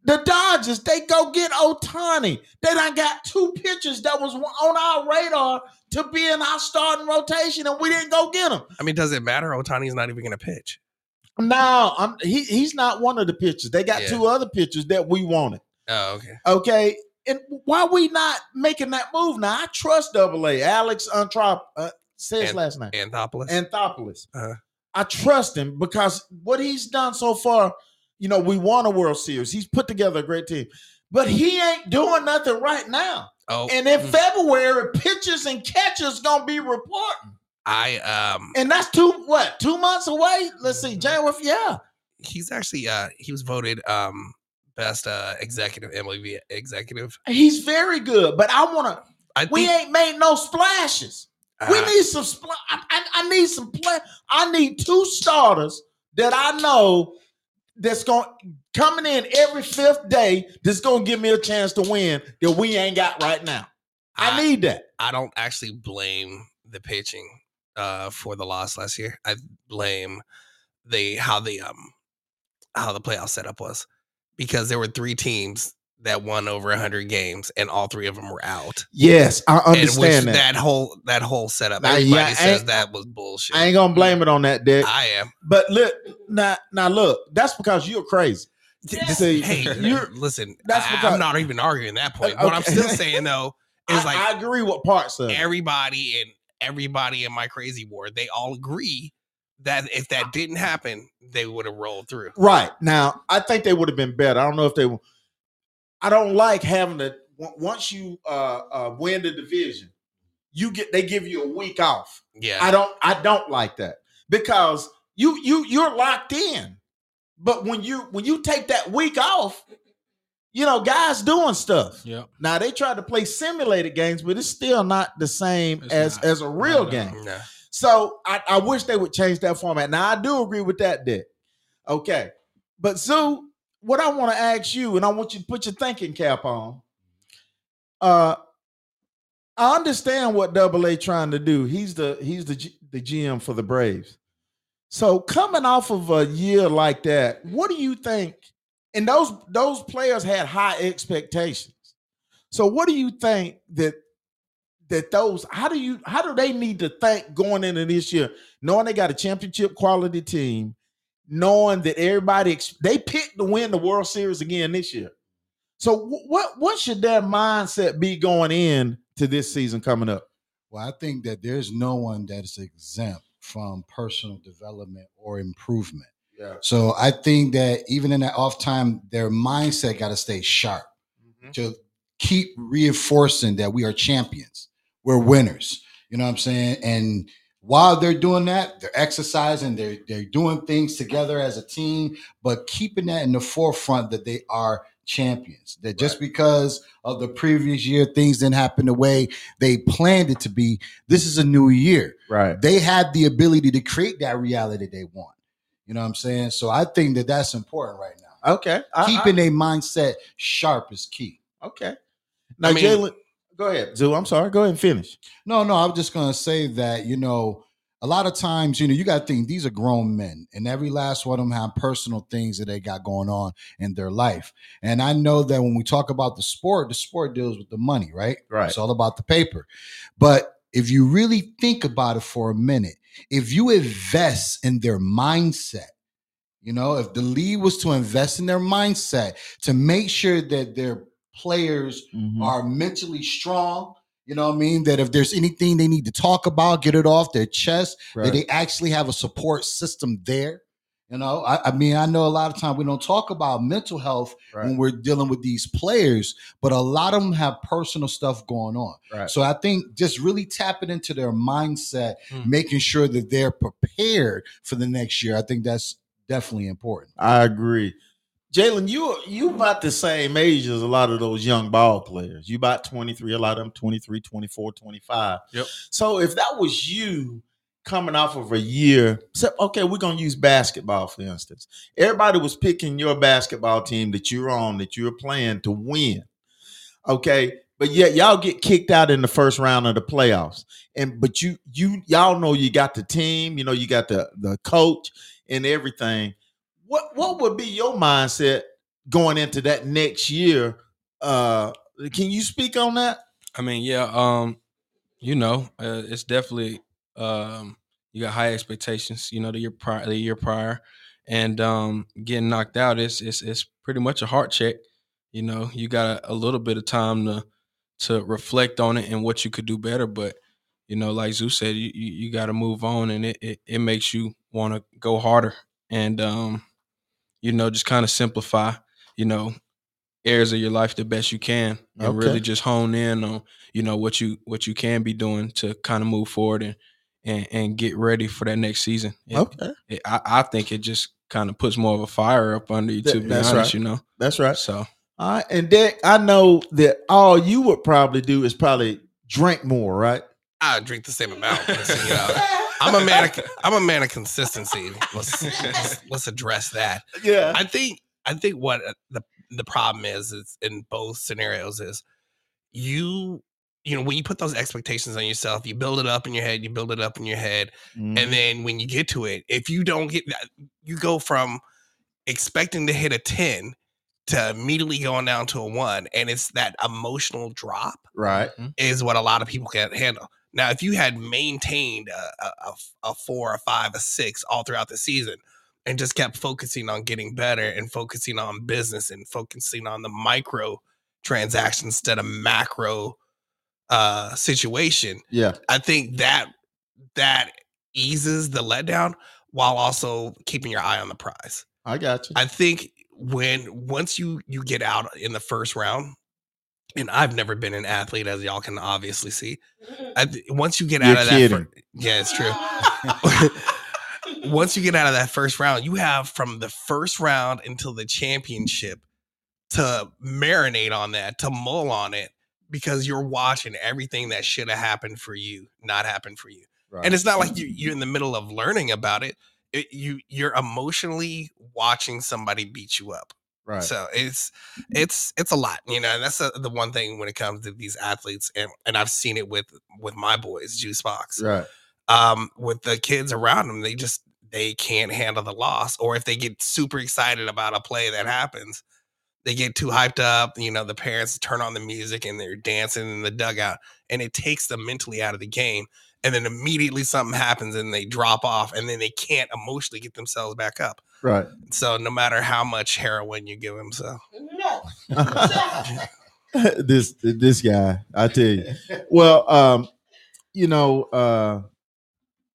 The Dodgers, they go get Ohtani. They done got two pitchers that was on our radar to be in our starting rotation, and we didn't go get them. I mean, does it matter? Ohtani's not even going to pitch. No, I'm, he, he's not one of the pitchers. They got Yeah. two other pitchers that we wanted. Oh, okay. Okay. And why we not making that move now? I trust Double A. Alex Antrop uh, says And- last night. Anthopoulos. Anthopoulos. Uh-huh. I trust him because what he's done so far, you know, we won a World Series. He's put together a great team, but he ain't doing nothing right now. oh, And in mm, February, pitchers and catchers gonna be reporting, I um, and that's two what two months away. Let's see, Mhm. January. Yeah, he's actually uh, he was voted um best uh executive MLB executive. he's very good, but I want to. I We think, ain't made no splashes. We uh, need some. Spl- I, I, I need some play. I need two starters that I know that's going coming in every fifth day. That's going to give me a chance to win that we ain't got right now. I, I- need that. I don't actually blame the pitching uh for the loss last year. I blame the how the um how the playoff setup was because there were three teams that won over 100 games and all three of them were out. Yes, I understand that. that whole that whole setup Now, everybody yeah, says that was bullshit. I ain't gonna blame it on that, Dick. I am. But look, now, now look, that's because you're crazy. This- See, hey, you're- listen, that's because, I, am not even arguing that point. Uh, What I'm still saying though is I, like I agree with parts of everybody and everybody in my crazy ward, they all agree that if that didn't happen, they would have rolled through. Right now, I think they would have been better. I don't know if they. Were- I don't like having to. Once you uh, uh, win the division, you get they give you a week off. Yeah. I don't. I don't like that because you you you're locked in. But when you when you take that week off, you know guys doing stuff. Yep. Now they try to play simulated games, but it's still not the same It's as not. as a real Not at game. no. So I, I wish they would change that format. Now I do agree with that, Dick. Okay. But Zoo, what I want to ask you, and I want you to put your thinking cap on. Uh I understand what Double A trying to do. He's the he's the G, the GM for the Braves. So coming off of a year like that, what do you think? And those those players had high expectations. So what do you think that that those how do you how do they need to think going into this year, knowing they got a championship quality team, knowing that everybody they picked to win the World Series again this year. So what what should their mindset be going in to this season coming up? Well, I think that there's no one that is exempt from personal development or improvement. Yeah. So I think that even in that off time, their mindset got to stay sharp mm-hmm. to keep reinforcing that we are champions, we're winners. You know what I'm saying? And while they're doing that, they're exercising, they're they're doing things together as a team, but keeping that in the forefront that they are champions. That just because of the previous year things didn't happen the way they planned it to be, this is a new year Right. they had the ability to create that reality they want. You know what I'm saying? So I think that that's important right now. Okay. I- I- Keeping a mindset sharp is key. okay. Now, I mean- Jaylin, go ahead, Zoo. I'm sorry. Go ahead and finish. No, no, I'm just gonna say that you know, a lot of times, you know, you got to think these are grown men, and every last one of them have personal things that they got going on in their life. And I know that when we talk about the sport, the sport deals with the money, right? Right. It's all about the paper. But if you really think about it for a minute, if you invest in their mindset, you know, if the league was to invest in their mindset to make sure that their players Mhm. are mentally strong. You know what I mean? That if there's anything they need to talk about, get it off their chest, Right. that they actually have a support system there. You know, I, I mean, I know a lot of time we don't talk about mental health when we're dealing with these players, but a lot of them have personal stuff going on. Right. So I think just really tapping into their mindset, Hmm. making sure that they're prepared for the next year, I think that's definitely important. I agree. Jaylin, you you about the same age as a lot of those young ball players. You about 23, a lot of them 23, 24, 25. Yep. So if that was you coming off of a year, so okay, we're gonna use basketball for instance. Everybody was picking your basketball team that you're on, that you're playing to win. Okay. But yet y'all get kicked out in the first round of the playoffs. And but you you y'all know you got the team, you know, you got the the coach and everything what what would be your mindset going into that next year? Uh can you speak on that? I mean, yeah, um, you know, uh, it's definitely um, you got high expectations. You know, the year prior, the year prior, and um, getting knocked out is it's it's pretty much a heart check. You know, you got a, a little bit of time to to reflect on it and what you could do better. But you know, like Zeus said, you you, you got to move on, and it, it it makes you want to go harder and um, you know, just kind of simplify. You know, areas of your life the best you can and Okay. really just hone in on you know what you what you can be doing to kind of move forward and and, and get ready for that next season It- Okay. it- I, I think it just kind of puts more of a fire up under you to Th- be that's honest right. you know That's right. so All right. And Dick, I know that all you would probably do is probably drink more, right? I drink the same amount. Listen, you know, I'm a man. Of, I'm a man of consistency. Let's, let's let's address that. Yeah. I think I think what uh, the the problem is is in both scenarios is you you know when you put those expectations on yourself, you build it up in your head, you build it up in your head, Mm-hmm. and then when you get to it, if you don't get that, you go from expecting to hit a ten to immediately going down to a one, and it's that emotional drop right. is what a lot of people can't handle. Now, if you had maintained a, a, a- four, a five, a six all throughout the season and just kept focusing on getting better and focusing on business and focusing on the micro transactions instead of macro uh situation, Yeah. I think that that eases the letdown while also keeping your eye on the prize. I got you. I think when once you you get out in the first round, and I've never been an athlete, as y'all can obviously see. Mm-hmm. I, once you get You're out of that, fir- yeah, it's true. once you get out of that first round, you have from the first round until the championship to marinate on that, to mull on it, because you're watching everything that should have happened for you not happen for you right. and it's not like you, you're in the middle of learning about it. it you you're emotionally watching somebody beat you up right. so it's it's it's a lot you know and that's the the one thing when it comes to these athletes and and i've seen it with with my boys juice box right. um with the kids around them they just they can't handle the loss or if they get super excited about a play that happens they get too hyped up you know the parents turn on the music and they're dancing in the dugout and it takes them mentally out of the game and then immediately something happens and they drop off and then they can't emotionally get themselves back up Right. so no matter how much heroin you give them so this this guy, I tell you. Well, um, you know, uh,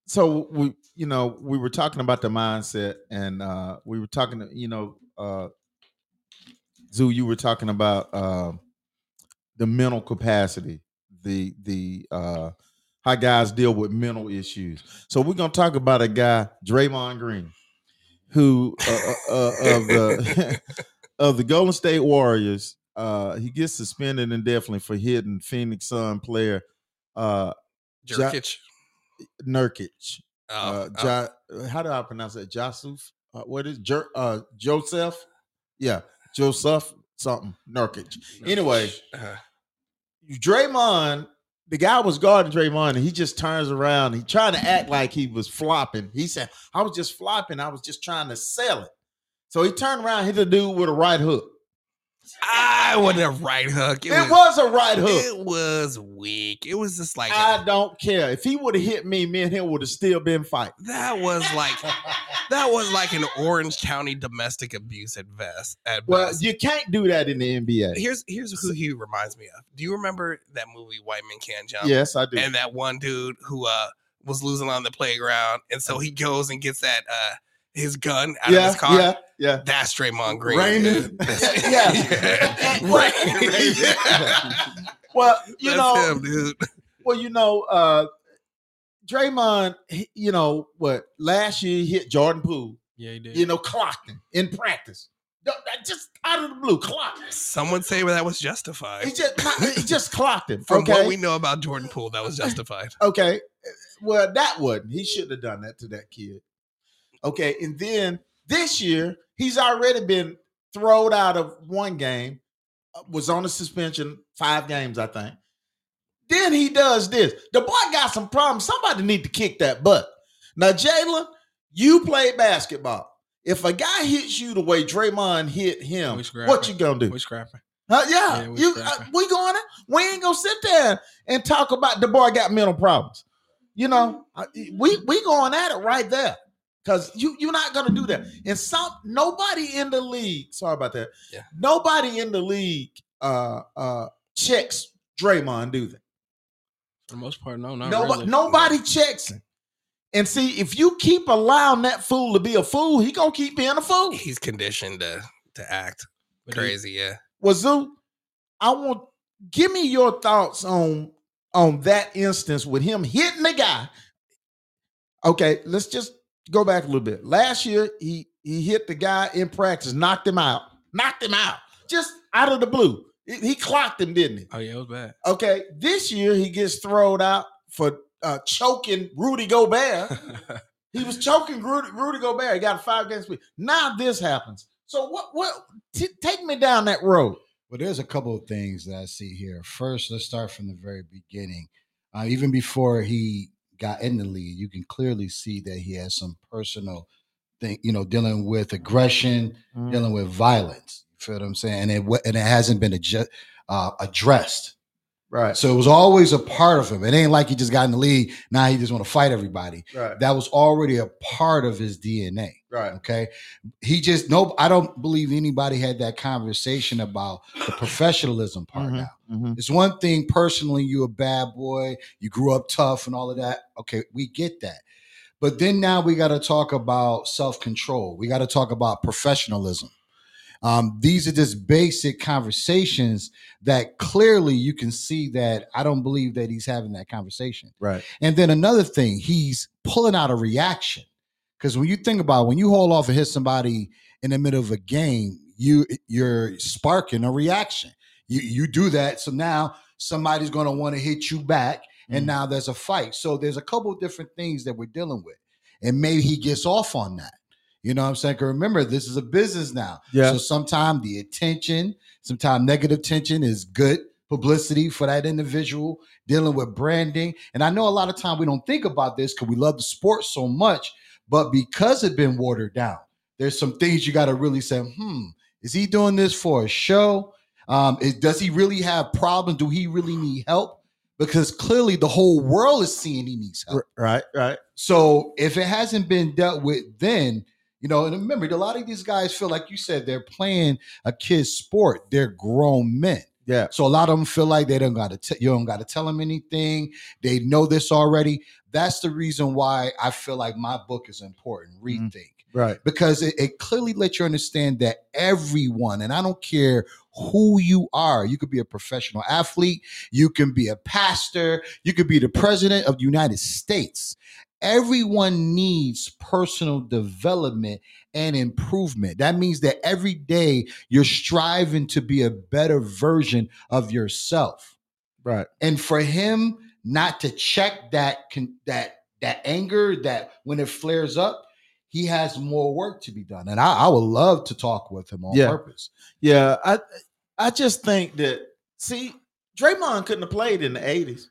so we, you know, we were talking about the mindset, and uh, we were talking, you know, uh, Zoo, you were talking about uh, the mental capacity, the the uh, how guys deal with mental issues. So we're gonna talk about a guy, Draymond Green, who uh, uh, uh, of the of the Golden State Warriors. Uh, he gets suspended indefinitely for hitting Phoenix Sun player uh, Ja-. Nurkic. Oh, uh, oh. how do I pronounce that? Joseph? Uh, what is Jer- uh, Joseph? Yeah, Joseph something Nurkic. Anyway, Uh, Draymond, the guy was guarding Draymond, and he just turns around. He trying to act like he was flopping. He said, "I was just flopping. I was just trying to sell it." So he turned around, hit the dude with a right hook. I wasn't a right hook. It, was, a right hook. It was weak. It was just like I a- don't care if he would have hit me. Me and him would have still been fighting. that was like that was like an Orange County domestic abuse at best. At Well, best. you can't do that in the NBA. here's here's who he reminds me of. Do you remember that movie White Men Can't Jump? Yes, I do. And that one dude who uh was losing on the playground, and so he goes and gets that uh his gun out of his car. yeah, yeah. That's Draymond Green. Raymond. That's- Yeah. yeah. Right. Yeah. Well, you That's know, him, dude. well, you know, uh Draymond, he- you know what? Last year he hit Jordan Poole. Yeah, he did. You know, clocked him in practice. Just out of the blue, clocked. him. Some would say that was justified. He just he just clocked him. From okay, what we know about Jordan Poole, that was justified. okay. Well, that wasn't. He shouldn't have done that to that kid. Okay, and then this year he's already been thrown out of one game, uh, was on a suspension five games, I think. Then he does this. The boy got some problems. Somebody need to kick that butt. Now, Jaylin, you play basketball. If a guy hits you the way Draymond hit him, what you gonna do? We're scrapping. Huh? yeah, Yeah, we you, uh, we going. We ain't gonna sit there and talk about the boy got mental problems. You know, uh, we we going at it right there because you you're not gonna do that. And some nobody in the league. Sorry about that. Yeah. Nobody in the league uh uh checks Draymond, do they? For the most part, no, not Nobody, really. nobody checks him. And see, if you keep allowing that fool to be a fool, he gonna keep being a fool. He's conditioned to to act But he- crazy. Yeah. Wazoo, I want give me your thoughts on on that instance with him hitting the guy. Okay, let's just go back a little bit. Last year, he he hit the guy in practice, knocked him out, knocked him out, just out of the blue. He he clocked him, didn't he? Oh yeah, it was bad. Okay, this year he gets thrown out for uh, choking Rudy Gobert. He was choking Rudy, Rudy Gobert. He got a five game speed. Now this happens. So what? What? T- take me down that road. Well, there's a couple of things that I see here. First, let's start from the very beginning. Uh, even before he got in the league, you can clearly see that he has some personal thing, you know, dealing with aggression, dealing with violence. You feel what I'm saying? And it and it hasn't been uh, addressed. Right. So it was always a part of him. It ain't like he just got in the league. Now he just want to fight everybody. Right. That was already a part of his DNA. Right. Okay. He just no, I don't believe anybody had that conversation about the professionalism part Mhm. now. It's one thing personally, you a bad boy, you grew up tough and all of that. Okay, we get that. But then now we got to talk about self-control. We got to talk about professionalism. Um, these are just basic conversations that clearly you can see that I don't believe that he's having that conversation. Right. And then another thing, he's pulling out a reaction. Because when you think about it, when you hold off and hit somebody in the middle of a game, you you're sparking a reaction. You you do that, so now somebody's going to want to hit you back, and Mhm. now there's a fight. So there's a couple of different things that we're dealing with, and maybe he gets off on that. You know what I'm saying? 'Cause remember, this is a business now. Yeah. So sometimes the attention, sometimes negative tension is good publicity for that individual dealing with branding. And I know a lot of time we don't think about this because we love the sport so much, but because it's been watered down, there's some things you got to really say, hmm, is he doing this for a show? Um, is, does he really have problems? Do he really need help? Because clearly the whole world is seeing he needs help. Right. Right. So if it hasn't been dealt with then, you know, and remember, a lot of these guys feel like you said they're playing a kid's sport. They're grown men. Yeah. So a lot of them feel like they don't got to. you don't got to tell them anything. They know this already. That's the reason why I feel like my book is important. Mhm. Rethink Right. because it, it clearly lets you understand that everyone, and I don't care who you are, you could be a professional athlete, you can be a pastor, you could be the president of the United States. Everyone needs personal development and improvement. That means that every day you're striving to be a better version of yourself Right. and for him not to check that that that anger that when it flares up he has more work to be done and i, I would love to talk with him on Yeah. purpose Yeah. I I just think that see, Draymond couldn't have played in the 80s.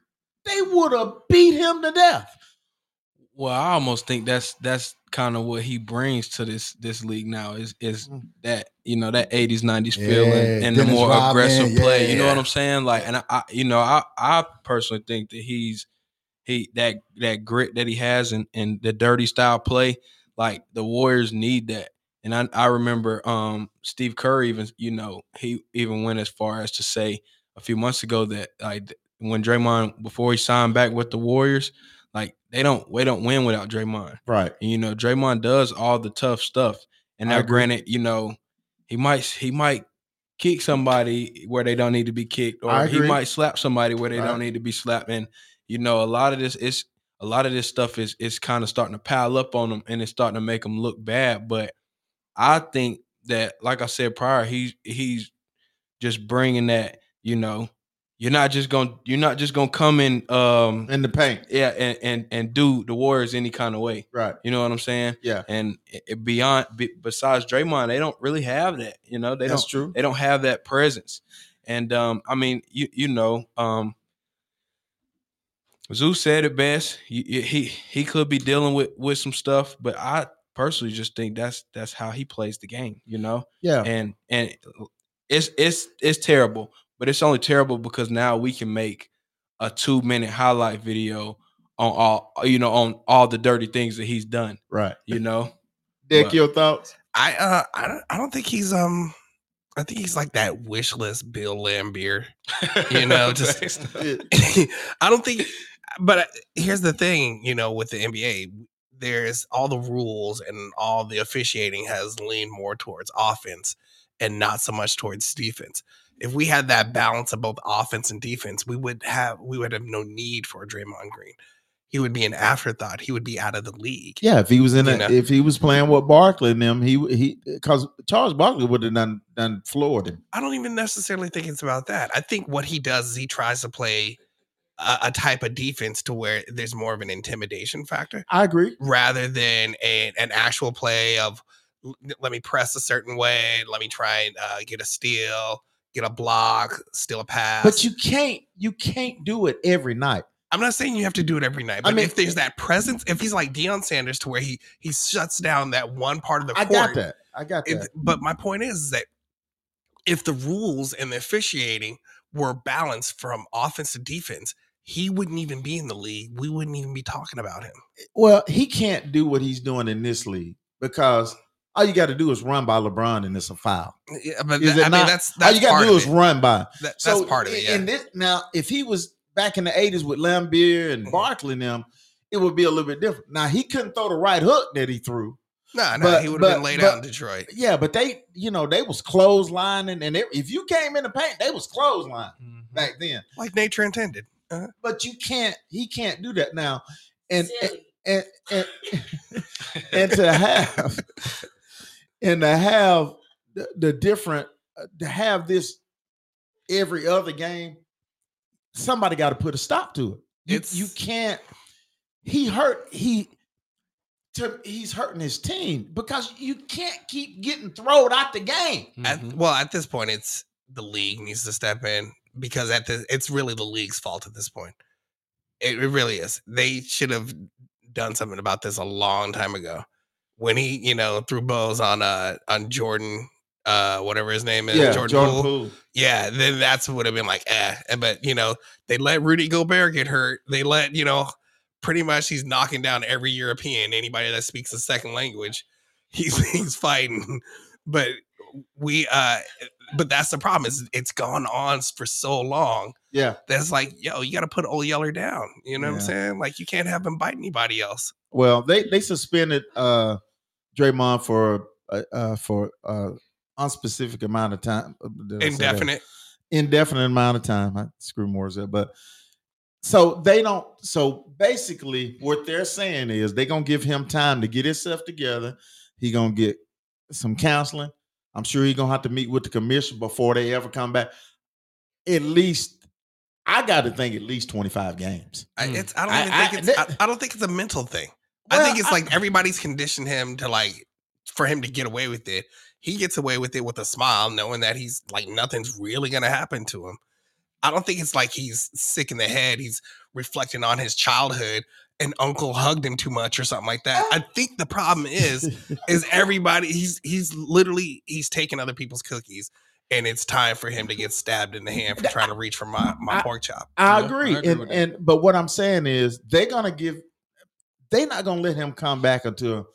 They would have beat him to death. Well, I almost think that's that's kind of what he brings to this this league now is is Mm. that you know that 80s 90s feel and, Yeah, and the more Rodman, aggressive play. You know what I'm saying? Like, and I, I you know I I personally think that he's he that that grit that he has and and the dirty style play. Like the Warriors need that. And I I remember um Steve Kerr even you know he even went as far as to say a few months ago that like when Draymond before he signed back with the Warriors, they don't they don't win without Draymond. Right. And, you know, Draymond does all the tough stuff. And now, granted, you know, he might he might kick somebody where they don't need to be kicked, or he might slap somebody where they don't need to be slapped. And you know, a lot of this is a lot of this stuff is is kind of starting to pile up on them, and it's starting to make them look bad. But I think that, like I said prior, he's he's just bringing that. You know, you're not just gonna you're not just gonna come in. Um, In the paint. yeah, and and and do the Warriors any kind of way. Right. You know what I'm saying? Yeah. And it, beyond be, besides Draymond, they don't really have that. You know, they That's don't true. they don't have that presence. And um, I mean, you you know, um, Zeus said it best. He, he he could be dealing with with some stuff, but I personally just think that's that's how he plays the game. You know, Yeah. and and it's it's it's terrible, but it's only terrible because now we can make a two minute highlight video on all you know on all the dirty things that he's done. Right. You know, Dick, But- your thoughts? I uh I don't I don't think he's um I think he's like that wish list Bill Laimbeer. You know, just I don't think but uh, here's the thing, you know, with the NBA, there's all the rules and all the officiating has leaned more towards offense and not so much towards defense. If we had that balance of both offense and defense, we would have we would have no need for Draymond Green. He would be an afterthought. He would be out of the league. Yeah, if he was in a, know? if he was playing with Barkley and them, he he because Charles Barkley would have done done floored him. I don't even necessarily think it's about that. I think what he does is he tries to play a, a type of defense to where there's more of an intimidation factor I agree. rather than a, an actual play of let me press a certain way, let me try and uh, get a steal, get a block, steal a pass. But you can't you can't do it every night. I'm not saying you have to do it every night, I but mean- if there's that presence, if he's like Deion Sanders to where he he shuts down that one part of the I court, got that. I got if- that. but my point is, is that if the rules and the officiating were balanced from offense to defense, he wouldn't even be in the league. We wouldn't even be talking about him. Well, he can't do what he's doing in this league because all you got to do is run by LeBron and it's a foul. Yeah, but Is that- it I not? mean, that's that's all you got to do is it. run by. That- So that's part of it. Yeah. in this now, if he was back in the '80s with Laimbeer and Mhm. Barkley and them, it would be a little bit different. Now he couldn't throw the right hook that he threw. no, no, but- he would have been laid but- out in Detroit. Yeah, but they, you know, they was clotheslining, and they, if you came in the paint, they was clotheslining back then. Like nature intended. But you can't, he can't do that now. And and and, and, and to have and to have the, the different uh, to have this every other game, somebody got to put a stop to it. You, It's- you can't. He hurt. He. To, he's hurting his team because you can't keep getting thrown out the game. At, Mhm. well, at this point, it's the league needs to step in because at the it's really the league's fault at this point. It, it really is. They should have done something about this a long time ago when he, you know, threw bows on uh on Jordan, uh, whatever his name is, Yeah, Jordan, Jordan Poole. Poole. Yeah, then that's what would have been like, eh. But you know, they let Rudy Gobert get hurt. They let you know, pretty much he's knocking down every European, anybody that speaks a second language. He's he's fighting, but we uh, but that's the problem is it's gone on for so long. Yeah. That's like, yo, you got to put Old Yeller down. You know what I'm saying? Like you can't have him bite anybody else. Well, they they suspended uh Draymond for uh, uh for uh unspecific amount of time. Uh, did I say that? Indefinite. Indefinite amount of time. I screw more up, but so they don't. So basically, what they're saying is they're gonna give him time to get himself together. He gonna get some counseling. I'm sure he's gonna have to meet with the commission before they ever come back. At least, I got to think at least 25 games. I, Mm. it's I don't I- even I- think it's I, I don't think it's a mental thing. I think it's I- like everybody's conditioned him to like for him to get away with it. He gets away with it with a smile, knowing that he's like nothing's really gonna happen to him. I don't think it's like he's sick in the head. He's reflecting on his childhood and uncle hugged him too much or something like that. I think the problem is is everybody he's he's literally he's taking other people's cookies and it's time for him to get stabbed in the hand for trying to reach for my my I- pork chop. I agree. I agree and and but what I'm saying is they're gonna give they're not gonna let him come back until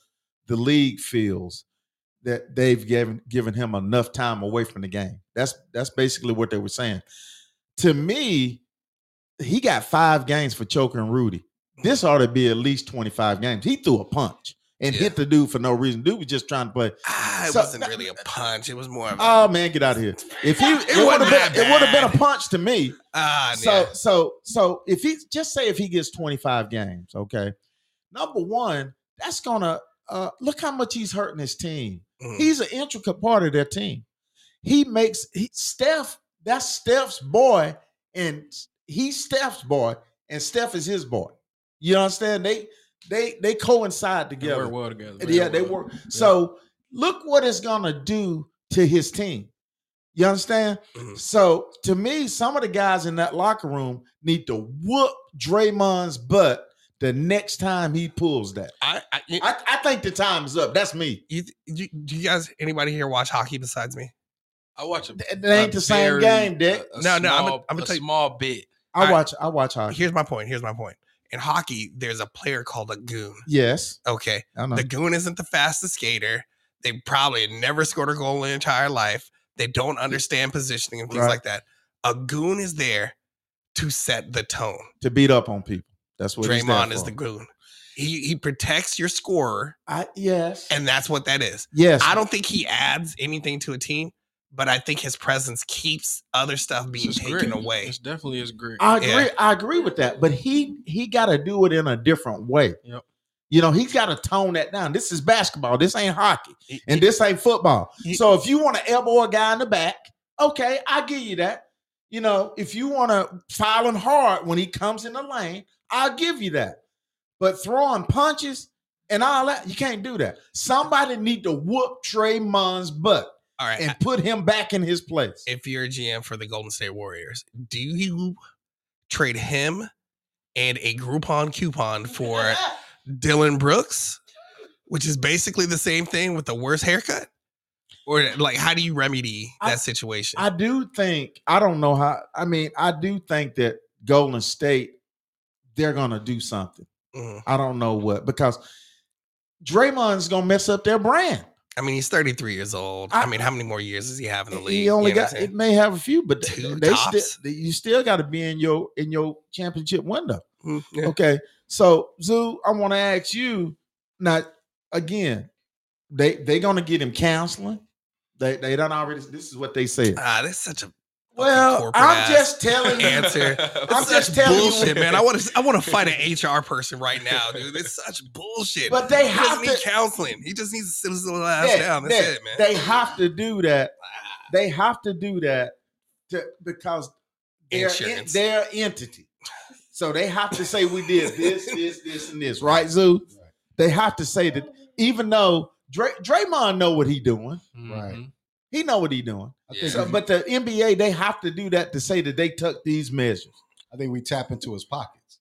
the league feels that they've given given him enough time away from the game. That's that's basically what they were saying. To me, he got five games for choking Rudy. This ought to be at least 25 games. He threw a punch and Yeah. hit the dude for no reason. Dude was just trying to play. Ah, it So- wasn't really a punch. It was more of a Oh man, get out of here. If he it, would have been it would have been a punch to me. ah So yeah. so so if he just say if he gets 25 games, okay. Number one, that's gonna uh look how much he's hurting his team. Mhm. He's an intricate part of their team. He makes he, Steph, that's Steph's boy, and he's Steph's boy, and Steph is his boy. You understand? They they they coincide They together. work well together. very Yeah, they well. work. So look what it's gonna do to his team. You understand? Mhm. So to me, some of the guys in that locker room need to whoop Draymond's butt the next time he pulls that. I, I, you, I, I think the time is up. That's me. you, you, do you guys anybody here watch hockey besides me? I watch a, That that ain't a the same very- game, Dick. a- a No, no, I'm a- small- I'm gonna a tell you- small bit. I Alright. watch. I watch hockey. Here's my point. Here's my point. In hockey, there's a player called a goon. Yes, Okay. I know. The goon isn't the fastest skater. They probably never scored a goal in their entire life. They don't understand positioning and things Right. like that. A goon is there to set the tone. to beat up on people. That's what he's Draymond is the goon. He he protects your scorer, I, yes, and that's what that is. yes. I don't think he adds anything to a team, but I think his presence keeps other stuff being It's taken great. away. It's definitely is great. I agree. Yeah. I agree with that. But he he got to do it in a different way. Yep. You know, he's got to tone that down. This is basketball. This ain't hockey, and this ain't football. So if you want to elbow a guy in the back, okay, I give you that. You know, if you want to foul him hard when he comes in the lane, I'll give you that. But throwing punches and all that, you can't do that. Somebody need to whoop Draymond's butt all right. and put him back in his place. if you're a GM for the Golden State Warriors, do you trade him and a Groupon coupon for Dillon Brooks, which is basically the same thing with the worst haircut? Or like, how do you remedy I- that situation? I do think I don't know how. I mean, I do think that Golden State they're gonna do something. Mhm. I don't know what because Draymond's gonna mess up their brand. I mean, he's 33 years old. I, I- mean, how many more years does he have in the league? He only You know got it may have a few, but they, Two they still you still got to be in your in your championship window. Mm, yeah. Okay, so Zoo, I want to ask you now again. They they gonna get him counseling. They they don't already. This is what they said. Ah, that's such a Well, I'm just telling you. answer. I'm That's just such telling you. bullshit, man. I want to. I want to fight an HR person right now, dude. It's such bullshit. But they he have doesn't need to- counseling. He just needs to sit his little ass Yeah, down. That's yeah, it, man. They have to do that. Ah, They have to do that to, because they're in, their entity. So they have to say we did this, this, this, and this, right, Zoo? They have to say that, even though Dray, Draymond know what he doing, Right. He know what he doing. I think, So, we, but the NBA they have to do that to say that they took these measures. I think we tap into his pockets.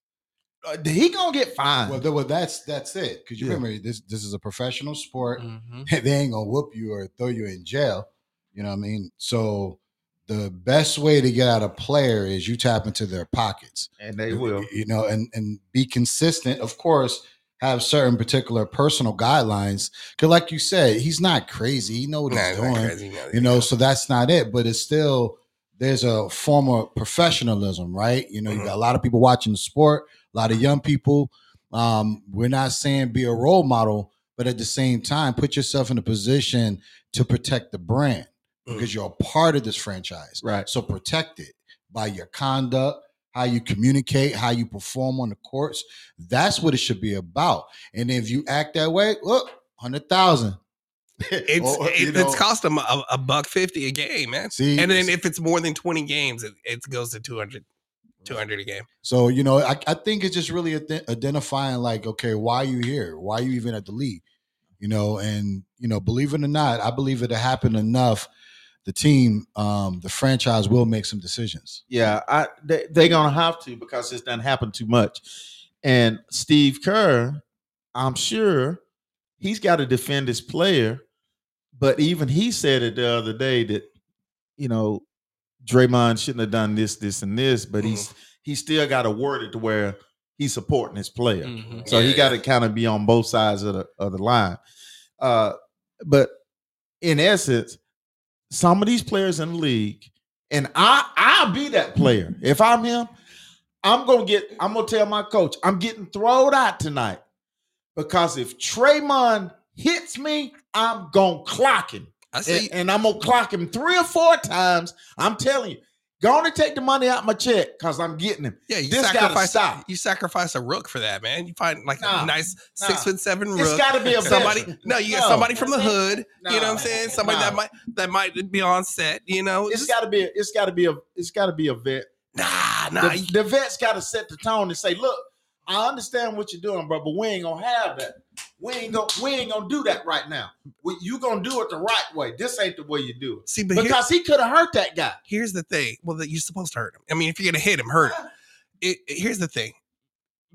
Uh, he gonna get fined. Well, th- well, that's that's it. Because you Yeah. remember this this is a professional sport. Mhm. they ain't gonna whoop you or throw you in jail. You know what I mean? So the best way to get out a player is you tap into their pockets. and they will. You know, and and be consistent. Of course, have certain particular personal guidelines. Cause like you said, he's not crazy. He know what Nah, he's doing. crazy, no, You know, so that's not it. But it's still there's a form of professionalism, right? You know, you Mhm. got a lot of people watching the sport, a lot of young people. Um, we're not saying be a role model, but at the same time, put yourself in a position to protect the brand because you're a part of this franchise. Right. So protect it by your conduct, how you communicate, how you perform on the courts. That's what it should be about. And if you act that way, look, hundred thousand. It's Or, it, know, it's cost them a, a buck fifty a game, man. See, and then if it's more than twenty games, it, it goes to 200, 200 a game. So you know, I, I think it's just really ident- identifying like, okay, why are you here? Why are you even at the league? You know, and you know, believe it or not, I believe it happened enough the team, um, the franchise will make some decisions. Yeah, I they they gonna have to because this doesn't happen too much. And Steve Kerr, I'm sure he's got to defend his player, but even he said it the other day that you know Draymond shouldn't have done this, this, and this, but he's he still got to word it to where he's supporting his player. Mhm. So Yeah, he got to yeah. kind of be on both sides of the of the line. Uh, but in essence, some of these players in the league, and I I'll be that player. If I'm him, I'm gonna get. I'm gonna tell my coach I'm getting thrown out tonight because if Draymond hits me, I'm gonna clock him, I and, see. and I'm gonna clock him three or four times. I'm telling you. Go on and take the money out my check because I'm getting him. Yeah, you this sacrifice. stop. You sacrifice a rook for that, man. You find like Nah, a nice nah. six foot seven rook. It's got to be a somebody. veteran. No, you got somebody from the hood. You know what I'm saying? Somebody that might that might be on set. You know, it's got to be. A, it's got to be a. It's got to be a vet. nah, nah. the, the vet's got to set the tone and say, "Look, I understand what you're doing, bro, but we ain't gonna have that. We ain't gonna. We ain't gonna do that right now. We, you gonna do it the right way. This ain't the way you do it see, because he could have hurt that guy. here's the thing. Well, that you're supposed to hurt him. I mean, if you're gonna hit him, hurt him. It, it- here's the thing.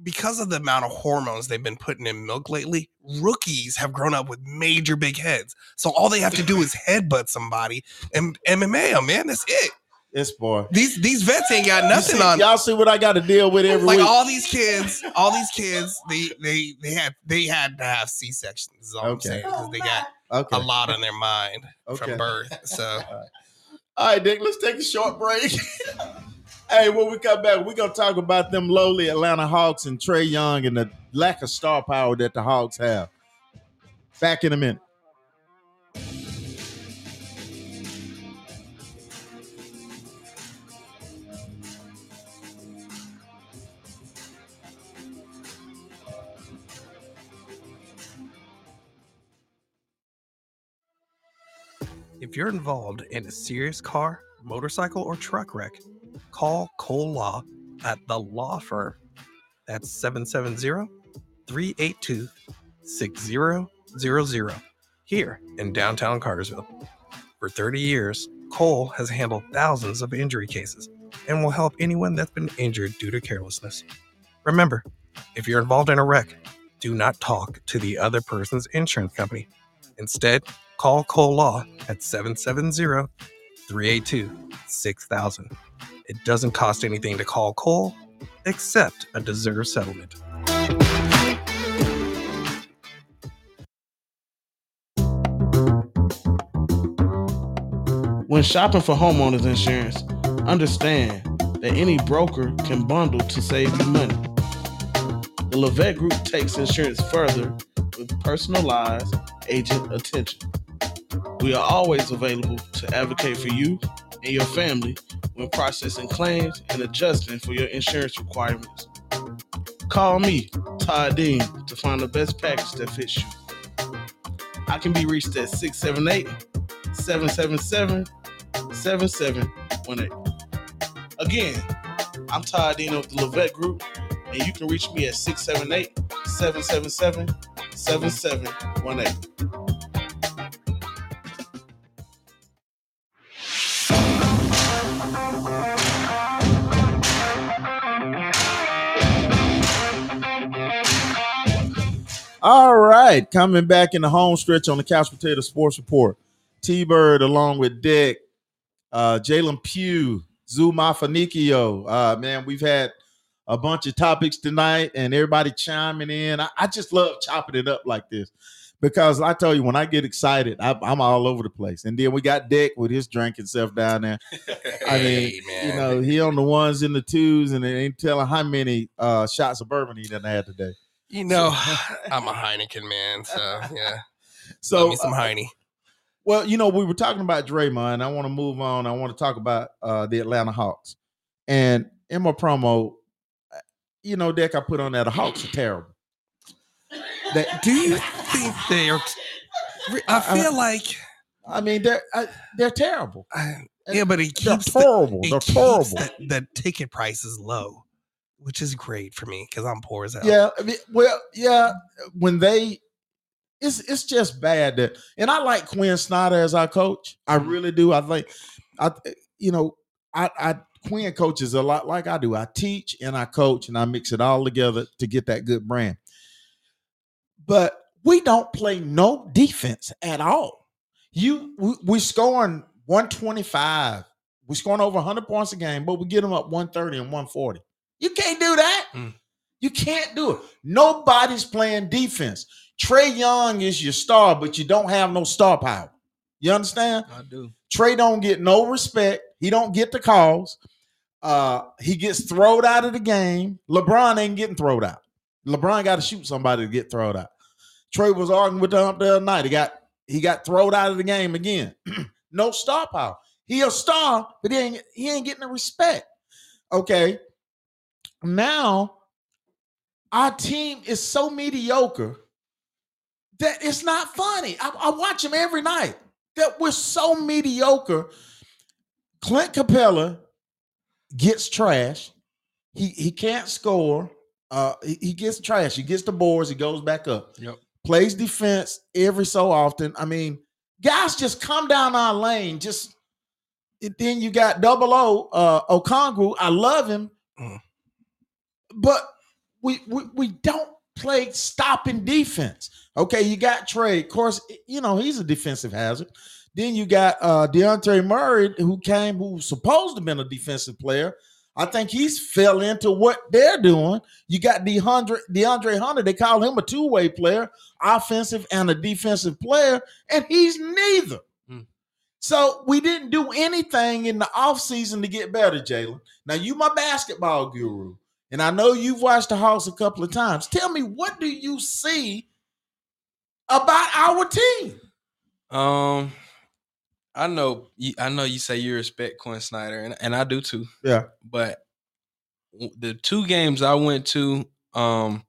Because of the amount of hormones they've been putting in milk lately, rookies have grown up with major big heads. So all they have to do is headbutt somebody and MMA them, man. That's it. This boy. These these vets ain't got nothing see- on. Y'all see what I got to deal with every Like week. all these kids, all these kids, they they they had they had to have C sections. Is all I'm Okay. saying because they oh, got okay. a lot on their mind Okay. from birth. So All right, Dick. Let's take a short break. hey, when we come back, we're gonna talk about them lowly Atlanta Hawks and Trae Young and the lack of star power that the Hawks have. Back in a minute. If you're involved in a serious car, motorcycle, or truck wreck, call Cole Law at the law firm. That's 770 382 6000 here in downtown Cartersville. For 30 years, Cole has handled thousands of injury cases and will help anyone that's been injured due to carelessness. Remember, if you're involved in a wreck, do not talk to the other person's insurance company. Instead, call Cole Law at 770 382 6000. It doesn't cost anything to call Cole except a deserved settlement. When shopping for homeowners insurance, understand that any broker can bundle to save you money. The Levette Group takes insurance further with personalized agent attention. We are always available to advocate for you and your family when processing claims and adjusting for your insurance requirements. Call me, Todd Dean, to find the best package that fits you. I can be reached at 678 777 7718. Again, I'm Todd Dean of the Levette Group, and you can reach me at 678 777 7718. All right, coming back in the home stretch on the Couch Potato Sports Report. T Bird along with Dick, uh, Jaylin Pugh, Zuma Fanikio. Uh, man, we've had a bunch of topics tonight and everybody chiming in. I, I just love chopping it up like this because I tell you, when I get excited, I, I'm all over the place. And then we got Dick with his drinking self down there. I mean, Hey, you know, he on the ones and the twos, and it ain't telling how many uh, shots of bourbon he done had today. You know, I'm a Heineken man, so yeah. So, some uh, Heine. well, you know, we were talking about Draymond. I want to move on. I want to talk about uh, the Atlanta Hawks. And in my promo, uh, you know, Deck, I put on there, the Hawks are terrible. That, Do you think they're? I feel like, I mean, they're uh, they're terrible. uh, yeah, but it They're keeps the, terrible. it They're terrible. the, the ticket prices low, which is great for me because I'm poor as hell. Yeah, I mean, well, yeah. When they it's it's just bad that and I like Quin Snyder as our coach. I Mhm. really do. I think I you know, I I Quin coaches a lot like I do. I teach and I coach and I mix it all together to get that good brand. But we don't play no defense at all. You we, we scoring 125. We're scoring over 100 points a game, but we get them up 130 and 140. You can't do that. Mm. You can't do it. Nobody's playing defense. Trae Young is your star, but you don't have no star power. You understand? I do. Trae don't get no respect. He don't get the calls. Uh, he gets thrown out of the game. LeBron ain't getting thrown out. LeBron got to shoot somebody to get thrown out. Trae was arguing with them the other night. He got he got thrown out of the game again. no star power. He a star, but he ain't he ain't getting the respect. Okay. Now our team is so mediocre that it's not funny. I, I watch him every night. That we're so mediocre. Clint Capela gets trash. He he can't score. Uh, he, he gets trash. He gets the boards. He goes back up. Yep. Plays defense every so often. I mean, guys, just come down our lane. Just then you got Double O uh, Okongwu. I love him, Mm. But we, we we don't play stopping defense. Okay, you got Trae. Of course, you know he's a defensive hazard. Then you got uh Dejounte Murray, who came, who was supposed to have been a defensive player. I think he's fell into what they're doing. You got DeAndre, DeAndre Hunter, they call him a two-way player, offensive and a defensive player, and he's neither. Hmm. So we didn't do anything in the offseason to get better, Jaylin. Now you my basketball guru, and I know you've watched the Hawks a couple of times. Tell me what do you see about our team? Um, I know. you- I know you say you respect Quin Snyder, and, and I do too. Yeah. But the two games I went to, um,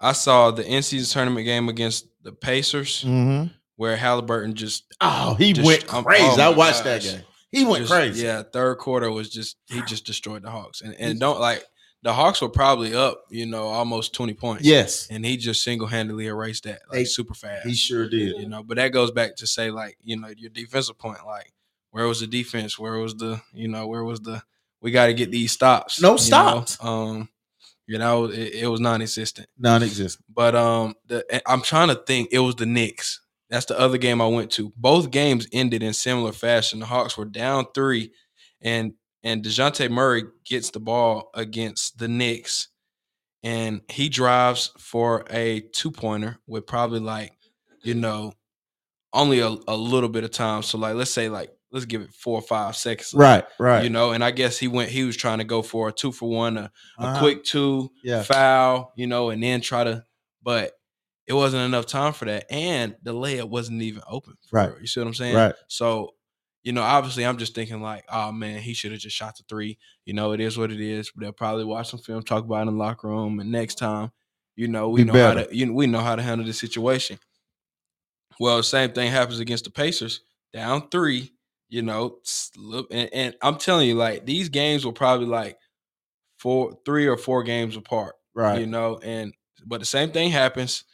I saw the season tournament game against the Pacers, Mm-hmm. where Haliburton just Oh, he Just- went um, crazy. oh I watched that game. He went just- crazy. Yeah, third quarter was just he just destroyed the Hawks, and and don't like the Hawks were probably up, you know, almost twenty points. Yes, and he just single handedly erased that like They- super fast. he sure did. you know, but that goes back to say like you know your defensive point, like where was the defense? Where was the you know where was the we got to get these stops? No you know? stops. Um, you know it, it was non-existent. Non-existent. But um, the I'm trying to think. It was the Knicks. That's the other game I went to. Both games ended in similar fashion. The Hawks were down three, and and Dejounte Murray gets the ball against the Knicks, and he drives for a two pointer with probably like, you know, only a, a little bit of time. So like, let's say like let's give it four or five seconds. Right, right. You know, and I guess he went. He was trying to go for a two for one, a, a Uh-huh. quick two Yeah. foul, you know, and then try to, but it wasn't enough time for that. And the layup wasn't even open. Right. her, You see what I'm saying? Right. So, you know, obviously I'm just thinking like, oh man, he should have just shot the three. You know, it is what it is. They'll probably watch some film, talk about it in the locker room, and next time, you know, we Be know how to you know, we know how to handle the situation. Well, same thing happens against the Pacers. Down three, you know, and, and I'm telling you, like these games were probably like four, three or four games apart Right. you know and but the same thing happens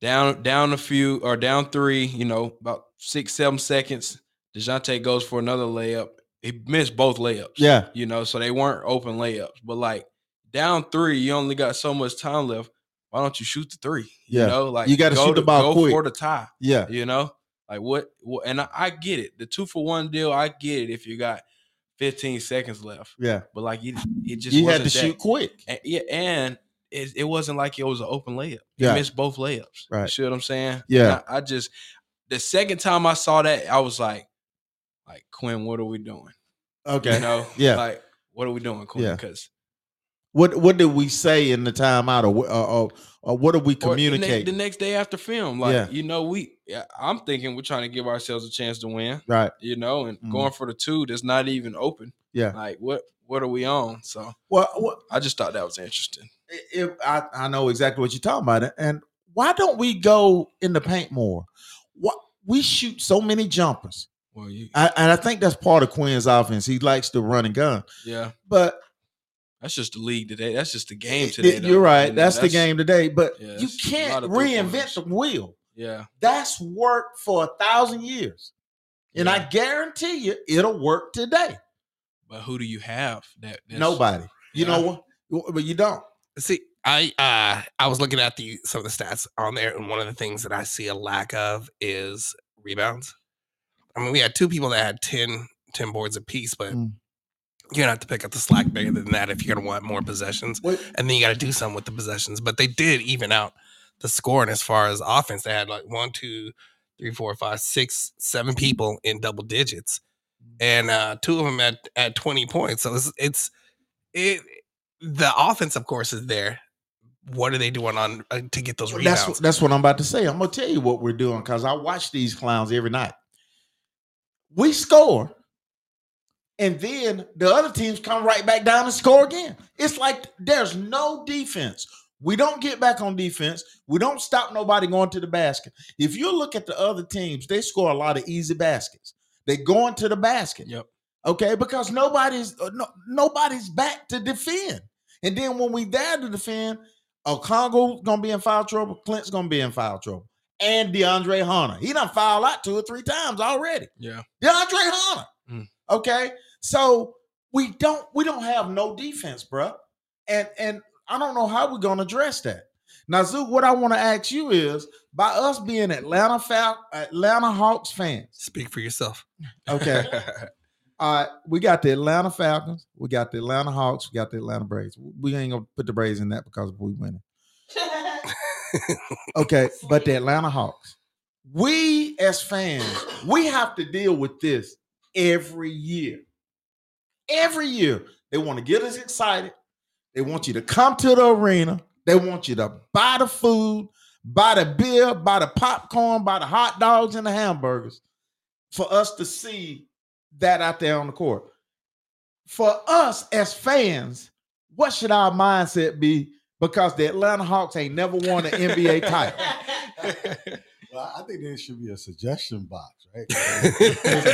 down down a few or down three you know about six seven seconds DeJounte goes for another layup he missed both layups Yeah. you know so they weren't open layups but like down three you only got so much time left why don't you shoot the three Yeah. you know like You gotta go shoot the ball go quick. for the tie Yeah. you know like what, what and I, I get it the two for one deal i get it if you got 15 seconds left Yeah. but like it, it just You had to that- shoot quick. and, yeah, and it, it wasn't like it was an open layup. He Yeah. missed both layups. Right. You see what I'm saying? Yeah. I, I just the second time I saw that, I was like, like Quin, what are we doing? Okay. You know? Yeah. Like, what are we doing, Quin? Yeah. Because What what did we say in the timeout, or, or, or, or what did we communicate? the, next day after film, like Yeah. you know, we I'm thinking we're trying to give ourselves a chance to win. right. You know, and Mhm. going for the two that's not even open. Yeah. Like what what are we on? So Well, what, I just thought that was interesting. if I, I know exactly what you're talking about, and why don't we go in the paint more? What we shoot so many jumpers, Well, you I, and I think that's part of Quin's offense. He likes to run and gun, yeah. but That's just the league today. That's just the game today. it- though. You're right. You know, That's, the game today. But yeah, you can't lot of three reinvent the wheel. Yeah. That's worked for a thousand years. And I guarantee you it'll work today. But who do you have that that's- Nobody. You Yeah. know what? But you don't. See, I uh I was looking at the some of the stats on there, and one of the things that I see a lack of is rebounds. I mean, we had two people that had 10, 10 boards apiece, but Mm. you're gonna have to pick up the slack bigger than that if you're gonna want more possessions. Wait, And then you gotta do something with the possessions. But they did even out the scoring as far as offense. They had like one, two, three, four, five, six, seven people in double digits. And uh two of them at at 20 points. So it's it's it the offense, of course, is there. What are they doing on uh, to get those rebounds? That's that's what I'm about to say. I'm gonna tell you what we're doing because I watch these clowns every night. We score, and then the other teams come right back down and score again. It's like there's no defense. We don't get back on defense. We don't stop nobody going to the basket. If you look at the other teams, they score a lot of easy baskets. They go into the basket. Yep. Okay, because nobody's uh, no, nobody's back to defend. And then when we there to defend, Oh, Congo's gonna be in foul trouble. Clint's gonna be in foul trouble. And DeAndre Hunter. He done fouled out two or three times already. Yeah. DeAndre Hunter. Mm. Okay. So we don't we don't have no defense, bruh. And and I don't know how we're gonna address that. Now, Zook, what I want to ask you is by us being Atlanta Fal- Atlanta Hawks fans, Speak for yourself. okay. All right, we got the Atlanta Falcons, we got the Atlanta Hawks, we got the Atlanta Braves. We ain't gonna put the Braves in that because we winning. Okay, but the Atlanta Hawks. We as fans, we have to deal with this every year. Every year, they want to get us excited. They want you to come to the arena. They want you to buy the food, buy the beer, buy the popcorn, buy the hot dogs and the hamburgers for us to see that out there on the court. For us as fans, what should our mindset be? Because the Atlanta Hawks ain't never won an NBA title. Well, I think there should be a suggestion box, right?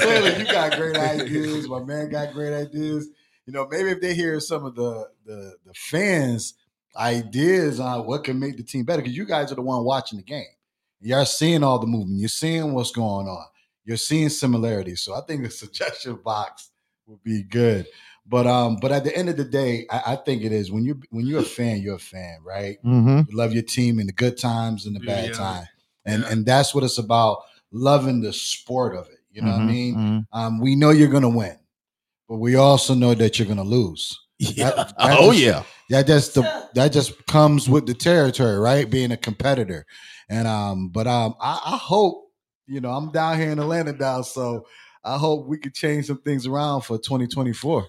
clearly, you got great ideas. My man got great ideas. You know, maybe if they hear some of the the, the fans' ideas on what can make the team better, because you guys are the one watching the game. You're seeing all the movement. You're seeing what's going on. You're seeing similarities. So I think a suggestion box would be good. But um, but at the end of the day, I, I think it is when you when you're a fan, you're a fan, right? Mm-hmm. You love your team in the good times and the bad yeah. time. And Yeah. and that's what it's about, loving the sport of it. You know Mm-hmm. what I mean? Um, we know you're gonna win, but we also know that you're gonna lose. Yeah. That- that oh just- yeah. That just the that just comes with the territory, right? Being a competitor. And um, but um, I, I hope, you know, I'm down here in Atlanta now, so I hope we could change some things around for 2024.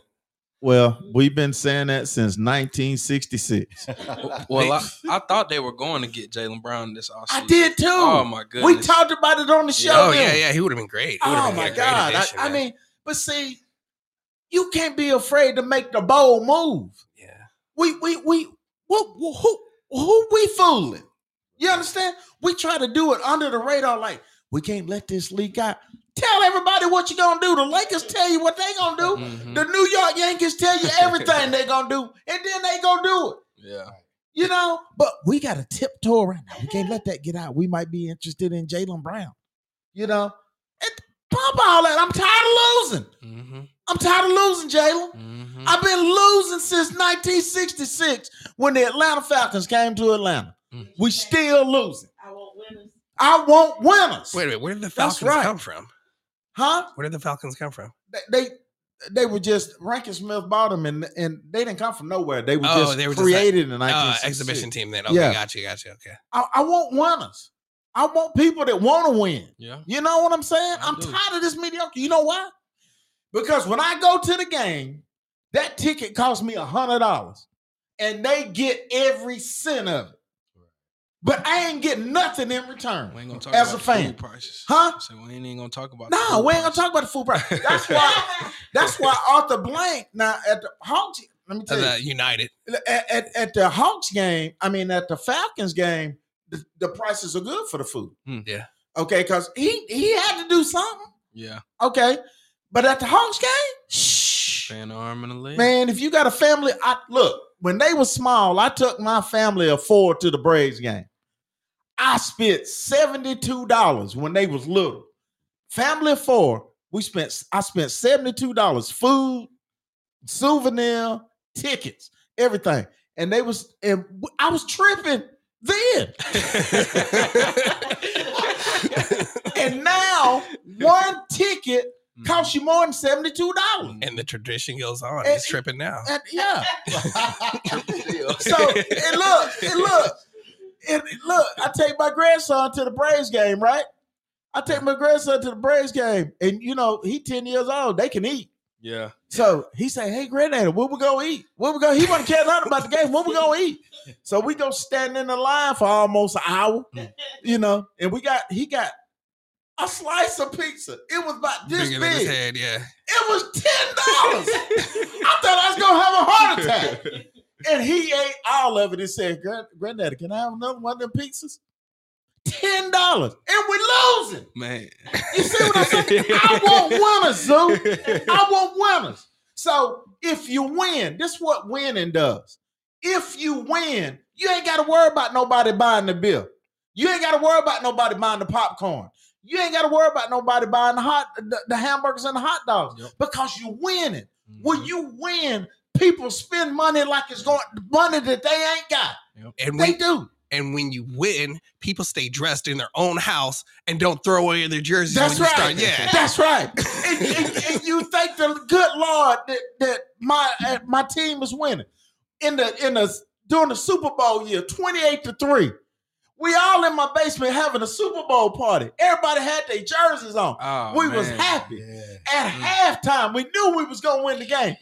Well, we've been saying that since 1966. well, I, I thought they were going to get Jaylen Brown this offseason. I did too. Oh my goodness. we talked about it on the show. oh then. yeah, yeah, he would have been great. Oh been my god! addition, I, I mean, but see, you can't be afraid to make the bold move. yeah. We we we what who who we fooling? You understand? We try to do it under the radar, like we can't let this leak out. Tell everybody what you're gonna do. The Lakers tell you what they gonna do. Mhm. The New York Yankees tell you everything they gonna do, and then they gonna do it. Yeah. You know, but we got to tiptoe right now. We can't let that get out. We might be interested in Jaylen Brown. You know, and pump all that. I'm tired of losing. Mm-hmm. I'm tired of losing, Jaylin. Mm-hmm. I've been losing since 1966 when the Atlanta Falcons came to Atlanta. Mm. We still losing. I want winners. I want winners. Wait a minute, where did the Falcons right. come from? Huh? Where did the Falcons come from? They, they they were just Rankin Smith bought them and and they didn't come from nowhere. They were Oh, just they were just created in Uh, exhibition team then. Okay, Yeah. got you, got you. Okay. I, I want winners. I want people that want to win. Yeah. You know what I'm saying? I I'm do. tired of this mediocre. You know why? Because when I go to the game, that ticket costs me a hundred dollars, and they get every cent of it. But I ain't getting nothing in return. We ain't gonna talk As about a fan. food prices. Huh? So we ain't even gonna talk about. No, food we ain't gonna talk about the food price. That's why. that's why Arthur Blank now at the Hawks. Let me tell you, the United. at, at, at the Hawks game, I mean at the Falcons game, the, the prices are good for the food. Hmm, Yeah. Okay, because he he had to do something. Yeah. Okay, but at the Hawks game, shh, Fan arm and a leg. Man, if you got a family, I look, when they were small, I took my family of four to the Braves game. I spent $72 when they was little. Family of four, we spent I spent $72 food, souvenir, tickets, everything. And they was and I was tripping then. and now one ticket Mhm. costs you more than $72. and the tradition goes on. And- He's tripping now. And yeah. So and look, and look, and look. I take my grandson to the Braves game, right? I take my grandson to the Braves game, and you know he ten years old. They can eat. Yeah. So he say, "Hey, granddaddy, what we go eat? What we go?" He wasn't care nothing about the game. What we go eat? So we go stand in the line for almost an hour, you know, and we got he got a slice of pizza. It was about this Bigger big. head, yeah. It was ten dollars. I thought I was gonna have a heart attack. And he ate all of it and said, Grand, Granddaddy, can I have another one of them pizzas? Ten dollars. And we're losing. Man. You see what I'm saying? I want winners, Zoo. I want winners. So if you win, this is what winning does. If you win, you ain't got to worry about nobody buying the bill. You ain't got to worry about nobody buying the popcorn. You ain't got to worry about nobody buying the hot the, the hamburgers and the hot dogs Yep. because you winning. Mm-hmm. When you win, people spend money like it's going money that they ain't got. And They when, do. and when you win, people stay dressed in their own house and don't throw away their jerseys That's when you right. start. Yeah. That's right. And, and- and you thank the good Lord that, that my uh, my team is winning. In the in the during the Super Bowl year, 28 to 3. We all in my basement having a Super Bowl party. Everybody had their jerseys on. Oh, we was happy. Yeah. At mm. halftime, we knew we was gonna win the game.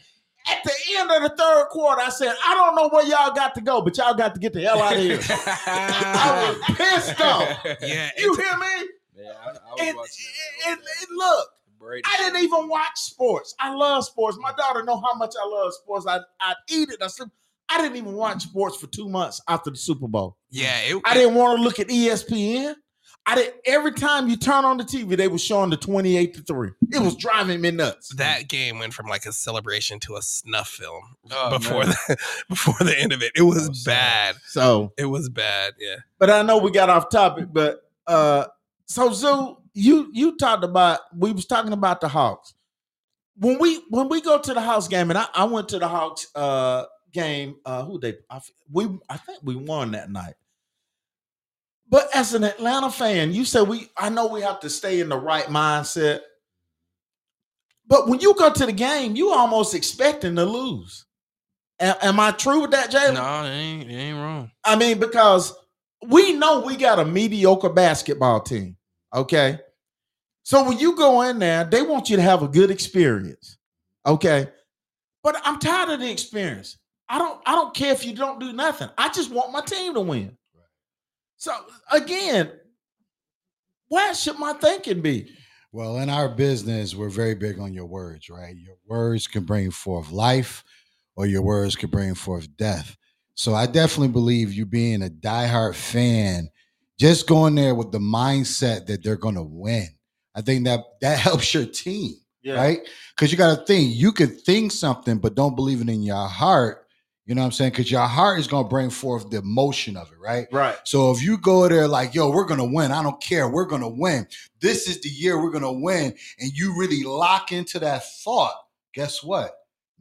At the end of the third quarter, I said, I don't know where y'all got to go, but y'all got to get the hell out of here. I was pissed off. Yeah. You hear me? Yeah, I, I was And, watching and, and look, Brady I didn't even watch sports. I love sports. My daughter know how much I love sports. I I eat it. I sleep. I didn't even watch sports for two months after the Super Bowl. Yeah. It, I didn't want to look at ESPN. I did every time you turn on the TV, they were showing the 28 to 3. It was driving me nuts. that game went from like a celebration to a snuff film Oh, before man. the before the end of it. It was Oh, bad. So, It was bad. Yeah. but I know we got off topic, but uh so Zoo, you you talked about we was talking about the Hawks. When we when we go to the Hawks game, and I, I went to the Hawks uh game, uh who they I, we I think we won that night. But as an Atlanta fan, you said we I know we have to stay in the right mindset. But when you go to the game, you almost expecting to lose. A- am I true with that, Jaylin? No, it ain't, it ain't wrong. I mean, because we know we got a mediocre basketball team. Okay. So when you go in there, they want you to have a good experience. Okay. But I'm tired of the experience. I don't I don't care if you don't do nothing. I just want my team to win. So again, where should my thinking be? Well, in our business, we're very big on your words, right? Your words can bring forth life, or your words can bring forth death. So I definitely believe you being a diehard fan, just going there with the mindset that they're going to win. I think that that helps your team, right? Because you got to think you could think something, but don't believe it in your heart. You know what I'm saying? Because your heart is going to bring forth the emotion of it, right? Right. So if you go there like, yo, we're gonna win, I don't care, we're gonna win. This is the year we're gonna win, and you really lock into that thought, guess what?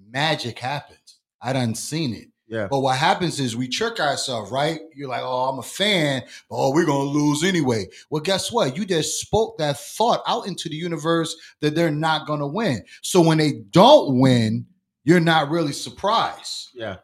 Magic happens. I done seen it. Yeah. But what happens is we trick ourselves, right? You're like, oh, I'm a fan, oh, we're gonna lose anyway. Well, guess what? You just spoke that thought out into the universe that they're not gonna win. So when they don't win, you're not really surprised. Yeah.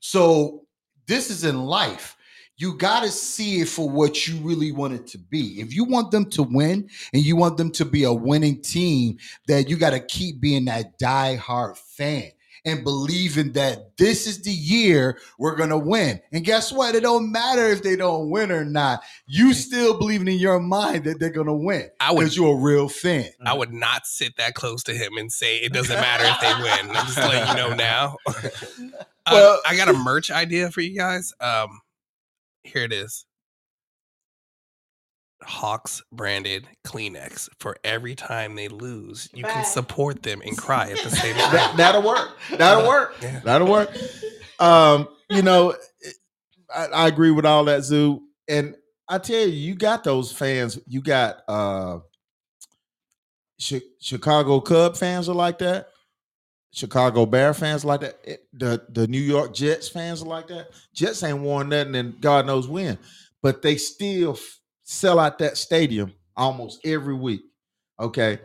So this is in life. You got to see it for what you really want it to be. If you want them to win and you want them to be a winning team, then you got to keep being that die-hard fan and believing that this is the year we're going to win. And guess what? It don't matter if they don't win or not. You still believing in your mind that they're going to win because you're a real fan. I would not sit that close to him and say it doesn't matter if they win. I'm just letting you know now. Uh, Well- I got a merch idea for you guys. Um, here it is. Hawks branded Kleenex for every time they lose. You Bye. can support them and cry at the same time. that'll work. That'll work. Yeah. That'll work. Um, you know, I, I agree with all that, Zoo. And I tell you, you got those fans. You got uh Chi- Chicago Cub fans are like that. Chicago Bear fans like that. It- the the New York Jets fans like that. Jets ain't won nothing and God knows when, but they still f- sell out that stadium almost every week. Okay.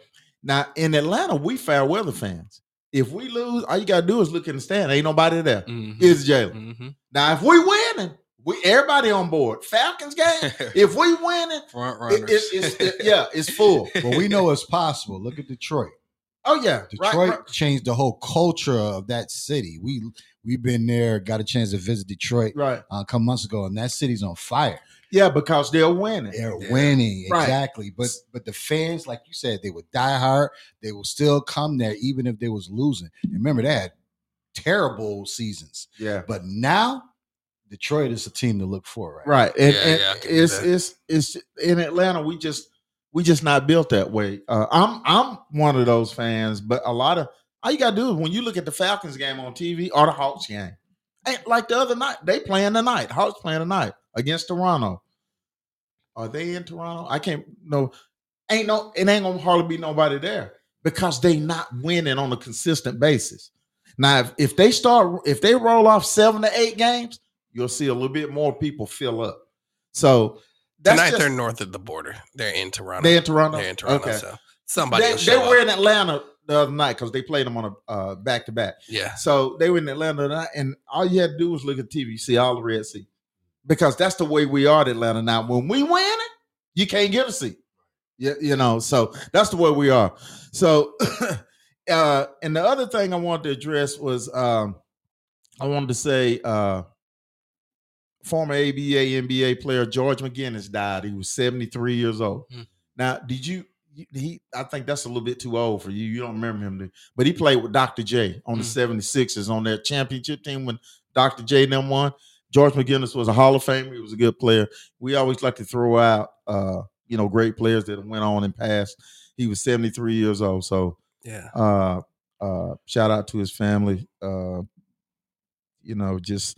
Now in Atlanta, we fair weather fans. If we lose, all you gotta do is look in the stand. Ain't nobody there. Mhm. It's Jaylin. Mhm. Now, if we winning, we everybody on board. Falcons game. if we winning, Front it, runners. it, it's it- yeah, it's full. But we know it's possible. Look at Detroit. Oh yeah, Detroit right. changed the whole culture of that city. We we've been there, got a chance to visit Detroit right. uh, a couple months ago, and that city's on fire. Yeah, because they're winning. They're Yeah. winning Right. exactly. But but the fans, like you said, they would die hard. They will still come there even if they was losing. And remember, that terrible seasons. Yeah. But now, Detroit is a team to look for, right? Right. And, Yeah, and yeah, I it's it's it's in Atlanta, we just we just not built that way. Uh, I'm I'm one of those fans, but a lot of all you gotta do is when you look at the Falcons game on TV or the Hawks game, like the other night, they playing tonight. Hawks playing tonight against Toronto. Are they in Toronto? I can't no ain't no it ain't gonna hardly be nobody there because they not winning on a consistent basis. Now, if, if they start if they roll off seven to eight games, you'll see a little bit more people fill up. So that's Tonight just, they're north of the border. They're in Toronto. they in Toronto. They're in Toronto. Okay. So somebody They, they were up. in Atlanta the other night because they played them on a uh, back to back. Yeah. So they were in Atlanta tonight, and all you had to do was look at TV, you see all the red seats. Because that's the way we are at Atlanta now. When we win it, you can't get a seat. You, you know, so that's the way we are. So uh and the other thing I wanted to address was um I wanted to say uh former ABA NBA player George McGinnis died. He was 73 years old. Hmm. Now, did you he I think that's a little bit too old for you. You don't remember him, but he played with Dr. J on the Mm. 76ers on that championship team when Dr. J them won. George McGinnis was a Hall of Famer. He was a good player. We always like to throw out uh, you know, great players that went on and passed. He was 73 years old. So Yeah. uh uh shout out to his family. Uh you know, just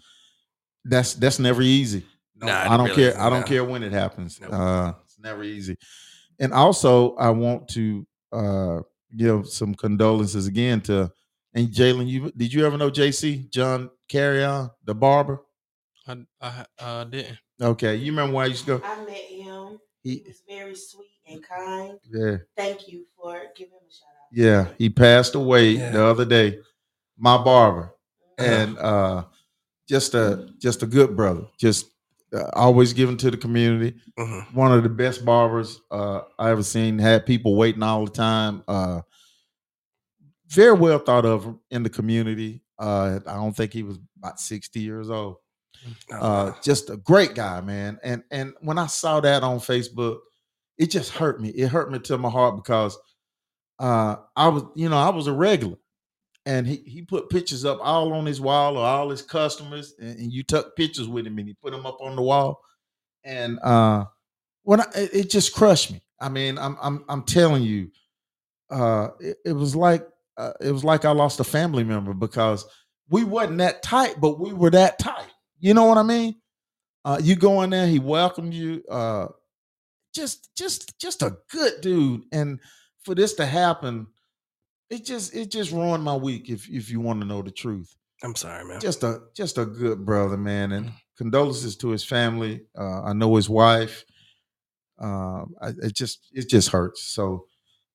that's that's never easy. Nah, it I don't really care. isn't, I don't care when it happens. Nope. Uh it's never easy. And also I want to uh give some condolences again to and Jaylin, you did you ever know JC John Carrion, the barber? I, I uh, didn't. Okay, you remember why I used to go? I met him. He He, was very sweet and kind. yeah, Thank you for giving him a shout out. yeah, he passed away Yeah. the other day. My barber. Mm-hmm. and uh just a just a good brother just uh, always giving to the community. Hmm one of the best barbers uh i ever seen had people waiting all the time uh very well thought of in the community. Uh i don't think he was about 60 years old. Oh, uh just a great guy man. And and when i saw that on facebook it just hurt me. It hurt me to my heart because uh i was you know i was a regular and he, he put pictures up all on his wall of all his customers and, and you took pictures with him and he put them up on the wall. And uh when I, it, just crushed me. I mean i'm i'm, I'm telling you uh it, it was like uh, it was like i lost a family member because we wasn't that tight but we were that tight. You know what i mean? Uh you go in there he welcomed you uh just just just a good dude. And for this to happen it just it just ruined my week if if you want to know the truth. I'm sorry, man. just a just a good brother man and condolences to his family uh i know his wife um I, it just it just hurts so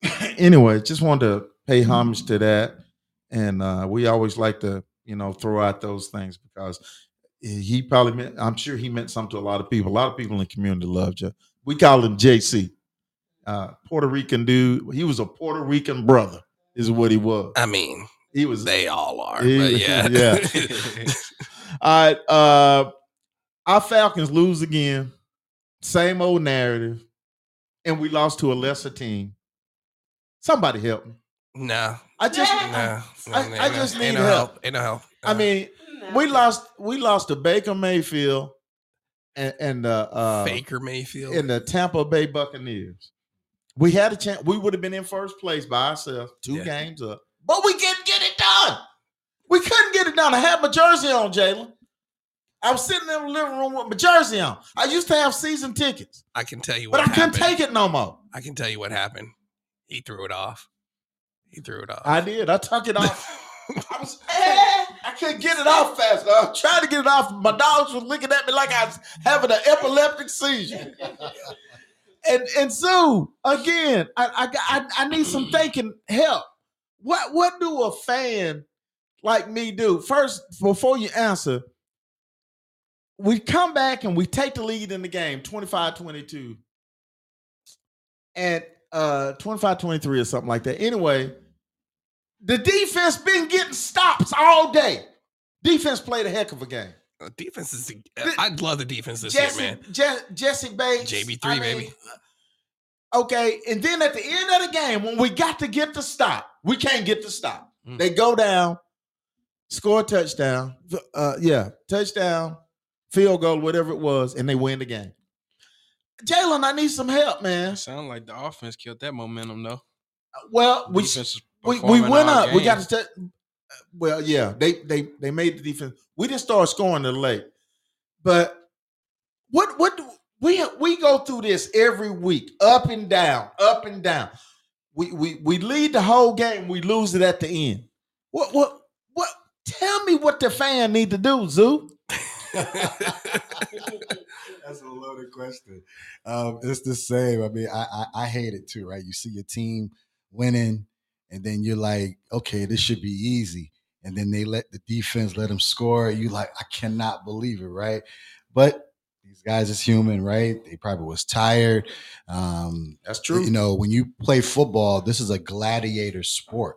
anyway just wanted to pay homage to that and uh we always like to you know throw out those things because he probably meant i'm sure he meant something to a lot of people a lot of people in the community loved you we call him jc uh puerto rican dude he was a puerto rican brother is what he was I mean, he was they all are, He- but yeah. yeah. All right. Uh our Falcons lose again. Same old narrative. And we lost to a lesser team. Somebody help me. no, I just no, no, I- no, I no, just ain't need no help. Ain't no help. I Uh, mean, No. we lost we lost to Baker Mayfield and, and uh, uh, Faker Mayfield. in the Tampa Bay Buccaneers. We had a chance. We would have been in first place by ourselves, two Yeah. games up, but we couldn't get it done. We couldn't get it done. I had my jersey on, Jaylin. I was sitting in the living room with my jersey on. I used to have season tickets, I can tell you but I couldn't happened. take it no more. I can tell you what happened. He threw it off. He threw it off. I did. I took it off. I was, eh, I couldn't get it off fast. enough. I was trying to get it off. My dogs were looking at me like I was having an epileptic seizure. and and so again, I, I I I need some thinking help. What what do a fan like me do? First, before you answer, we come back and we take the lead in the game 25-22. And uh 25-23 or something like that. Anyway, the defense been getting stops all day. Defense played a heck of a game. Uh, defense is. I love the defense this Jessie, year, man. Je- Jessie Bates, JB3, baby. Okay, and then at the end of the game, when we got to get the stop, we can't get the stop. Mm. They go down, score a touchdown. Uh, yeah, touchdown, field goal, whatever it was, and they win the game. Jaylin, I need some help, man. Sound like the offense killed that momentum though. Well, we we, we went all up. We got to. T- well, yeah, they they they made the defense. We didn't start scoring till late, but what what do, we we go through this every week, up and down, up and down. We we we lead the whole game. We lose it at the end. What what what? Tell me what the fan need to do, Zoo. That's a loaded question. Um, it's the same. I mean, I, I I hate it too, right? You see your team winning, and then you're like, okay, this should be easy, and then they let the defense let them score. You like, I cannot believe it, right? But these guys is human, right? They probably was tired. Um, That's true. you know, when you play football, this is a gladiator sport.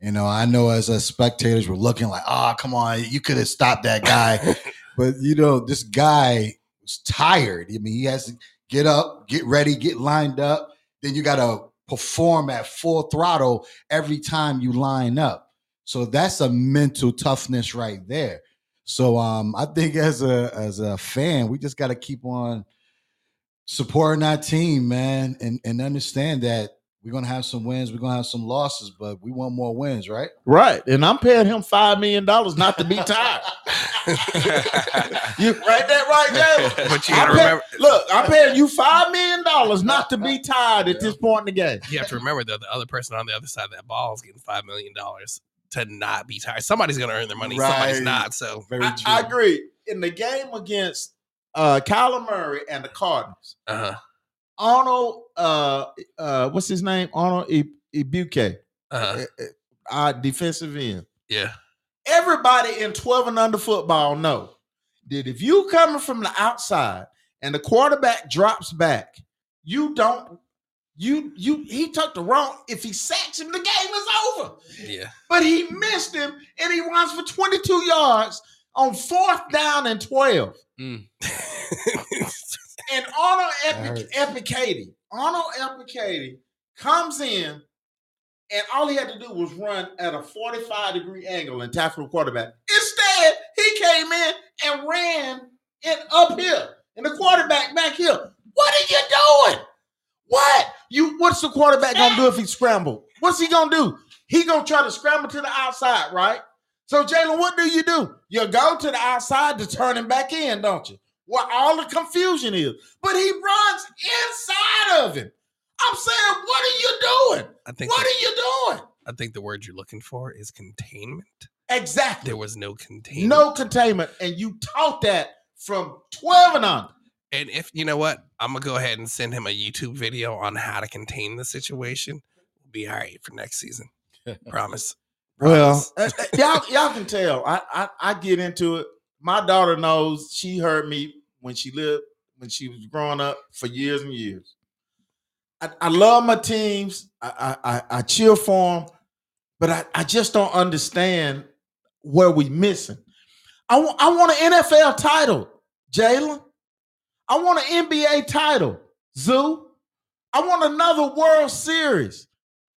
You know, I know as a spectators, we're looking like, oh, come on, you could have stopped that guy. but you know, this guy was tired. I mean, he has to get up, get ready, get lined up. Then you got to perform at full throttle every time you line up. So that's a mental toughness right there. So um, I think as a as a fan, we just got to keep on supporting our team, man, and and understand that we're gonna have some wins, we're gonna have some losses, but we want more wins, right? Right, and I'm paying him five million dollars not to be tired. you right that right, Jaylin? but you gotta pay- remember. Look, I'm paying you five million dollars not to be tired at this point in the game. You have to remember though, the other person on the other side of that ball is getting five million dollars to not be tired. Somebody's gonna earn their money. Somebody's not. So Very I, true. I agree. In the game against uh Kyler Murray and the Cardinals, uh Arnold, uh, uh, what's his name? Arnold Ibuke, uh our defensive end. yeah. Everybody in 12 and under football know that if you coming from the outside and the quarterback drops back, you don't. You you he took the wrong. If he sacks him, the game is over. Yeah. But he missed him and he runs for 22 yards on fourth down and 12. Mm. And Arnold Epic. Ebiketie, Arnold Ebiketie comes in, and all he had to do was run at a 45 degree angle and tackle the quarterback. Instead, he came in and ran it up here, and the quarterback back here. What are you doing? What? You what's the quarterback gonna do if he scrambled? What's he gonna do? He gonna try to scramble to the outside, right? So Jaylin, what do you do? You go to the outside to turn him back in, don't you? Where all the confusion is. But he runs inside of him. I'm saying, what are you doing? I think What the, are you doing? I think the word you're looking for is containment. Exactly. There was no containment. no containment. And you taught that from 12 and on. And if you know what, I'm gonna go ahead and send him a YouTube video on how to contain the situation. We'll be all right for next season. Promise. Well, Promise. uh, uh, y'all, y'all can tell. I, I I get into it. My daughter knows. She heard me when she lived when she was growing up for years and years. I, I love my teams. I I, I, cheer for them, but I, I just don't understand where we missing. I want I want an NFL title, Jaylin. I want an NBA title, Zoo. I want another World Series,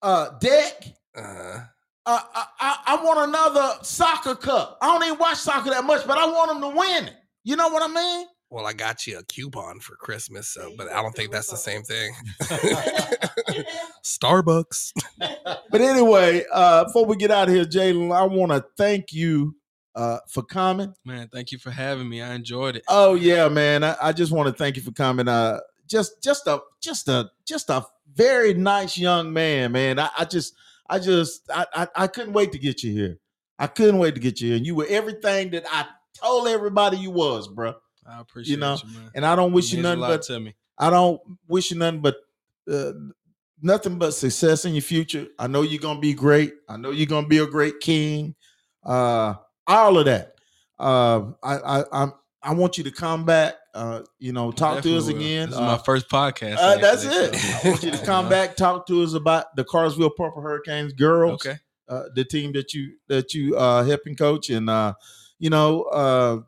uh, Deck. uh, Uh, I, I, I want another soccer cup. I don't even watch soccer that much, but I want them to win it. You know what I mean? Well, I got you a coupon for Christmas, so but I don't think that's the same thing. Starbucks. But anyway, uh, before we get out of here, Jaylin, I want to thank you uh, for coming. Man, thank you for having me. I enjoyed it. Oh yeah, man. I, I just want to thank you for coming. Uh, just just a just a just a very nice young man, man. I, I just I just I, I I couldn't wait to get you here. I couldn't wait to get you here. And you were everything that I told everybody you was, bro. I appreciate you, know, man. And I don't wish you nothing but to me. I don't wish you nothing but uh, nothing but success in your future. I know you're gonna be great. I know you're gonna be a great king. Uh, all of that. Uh, I I I'm, I want you to come back. Uh, you know, talk to us will. again. This is Uh, my first podcast. uh, that's it. so- I want you to come back, talk to us about the Cartersville Purple Hurricanes girls, Okay. uh, the team that you that you uh, helping coach, and uh, you know, uh,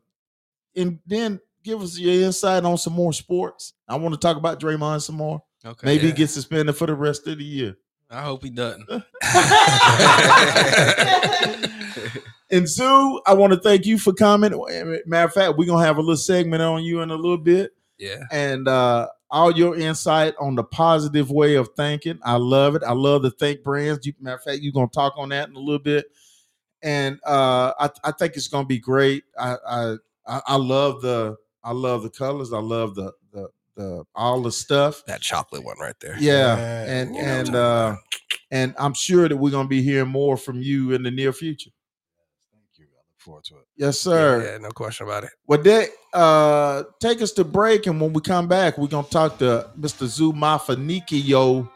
and then give us your insight on some more sports. I want to talk about Draymond some more. Okay. Maybe he gets suspended for the rest of the year. I hope he doesn't. And Sue, I want to thank you for coming. Matter of fact, we're gonna have a little segment on you in a little bit. yeah. and uh, all your insight on the positive way of thinking. I love it. I love the think brands. You, matter of fact, you're gonna talk on that in a little bit, and uh, I, I think it's gonna be great. I I I love the I love the colors. I love the the the all the stuff. That chocolate one right there. Yeah, Yeah, and you I'm and uh, and I'm sure that we're gonna be hearing more from you in the near future. Thank you. I look forward to it. Yes, sir. Yeah, yeah, no question about it. Well, that uh, take us to break, and when we come back, we're gonna talk to Mr. Zuma Fanikio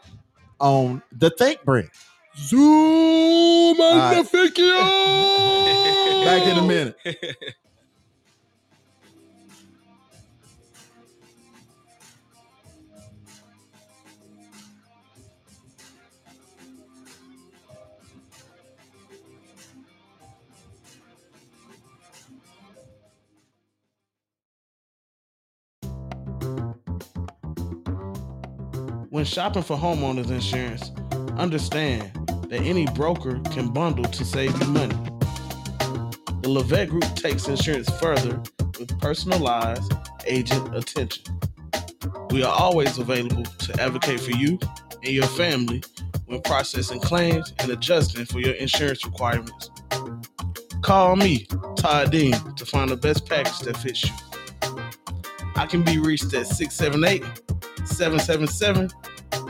on the Think Brand. Zoom right. Back in a minute. When shopping for homeowners insurance, understand that any broker can bundle to save you money. The Levette Group takes insurance further with personalized agent attention. We are always available to advocate for you and your family when processing claims and adjusting for your insurance requirements. Call me, Todd Dean, to find the best package that fits you. I can be reached at 678 777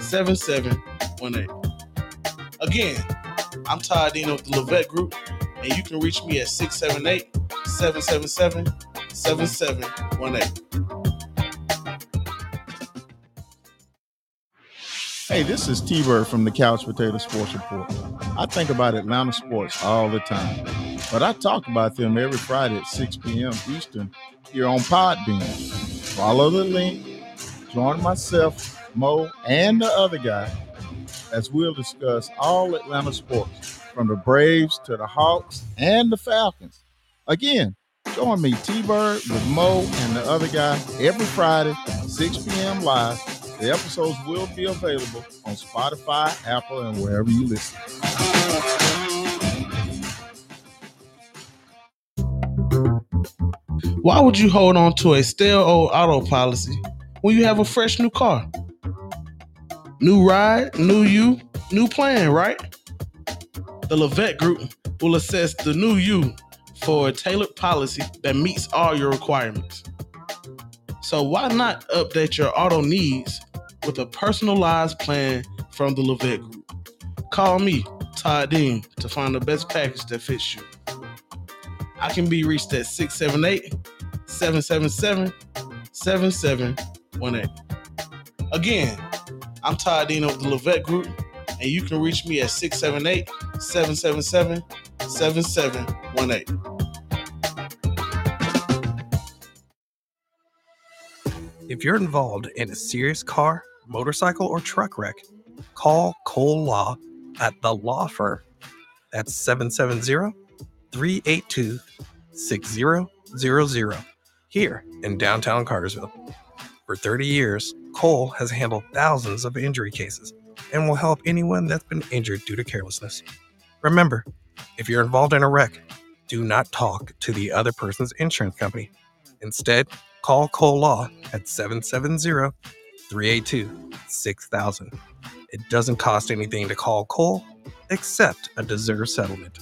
7718. Again, I'm Todd Dean of the Levette Group, and you can reach me at 678 777 7718. Hey, this is T Bird from the Couch Potato Sports Report. I think about Atlanta sports all the time, but I talk about them every Friday at 6 p.m. Eastern here on Podbean. Follow the link, join myself, Mo, and the other guy as we'll discuss all Atlanta sports from the Braves to the Hawks and the Falcons. Again, join me, T Bird, with Mo and the other guy every Friday, 6 p.m. live. The episodes will be available on Spotify, Apple, and wherever you listen. Why would you hold on to a stale old auto policy when you have a fresh new car? New ride, new you, new plan, right? The Levette Group will assess the new you for a tailored policy that meets all your requirements. So why not update your auto needs with a personalized plan from the Levette Group? Call me, Todd Dean, to find the best package that fits you. I can be reached at 678 777 7718. Again, I'm Todd Dean of the Levette Group, and you can reach me at 678 777 7718. If you're involved in a serious car, motorcycle, or truck wreck, call Cole Law at the law firm. That's 770 382 6000 here in downtown Cartersville. For 30 years, Cole has handled thousands of injury cases and will help anyone that's been injured due to carelessness. Remember, if you're involved in a wreck, do not talk to the other person's insurance company. Instead, call Cole Law at 770 382 6000. It doesn't cost anything to call Cole except a deserved settlement.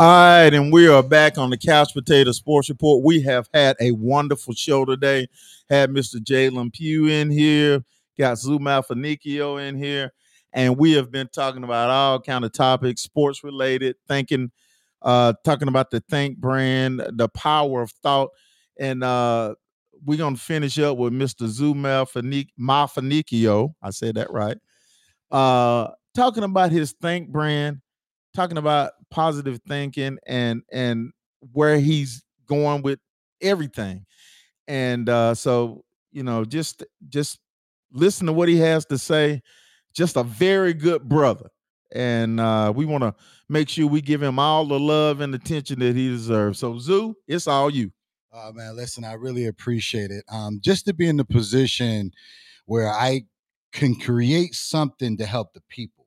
All right, and we are back on the Couch Potato Sports Report. We have had a wonderful show today. Had Mr. Jaylin Pugh in here, got Zuma Fanikio in here, and we have been talking about all kind of topics, sports related, thinking, uh, talking about the Think brand, the power of thought, and uh, we're gonna finish up with Mr. Zuma Fanikio. I said that right. Uh, talking about his Think brand talking about positive thinking and and where he's going with everything. And uh so you know just just listen to what he has to say. Just a very good brother. And uh we want to make sure we give him all the love and attention that he deserves. So zoo it's all you. Oh man, listen, I really appreciate it. Um, just to be in the position where I can create something to help the people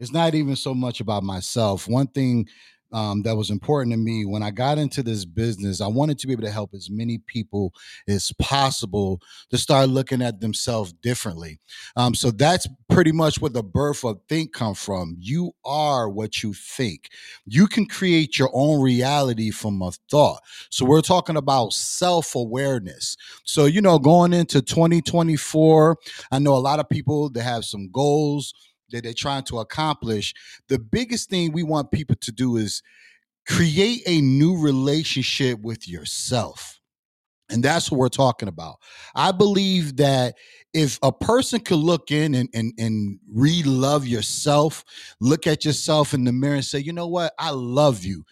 it's not even so much about myself. One thing um, that was important to me when I got into this business, I wanted to be able to help as many people as possible to start looking at themselves differently. Um, so that's pretty much where the birth of think come from. You are what you think. You can create your own reality from a thought. So we're talking about self awareness. So you know, going into 2024, I know a lot of people that have some goals that they're trying to accomplish, the biggest thing we want people to do is create a new relationship with yourself. And that's what we're talking about. I believe that if a person could look in and, and, and re love yourself, look at yourself in the mirror and say, you know what? I love you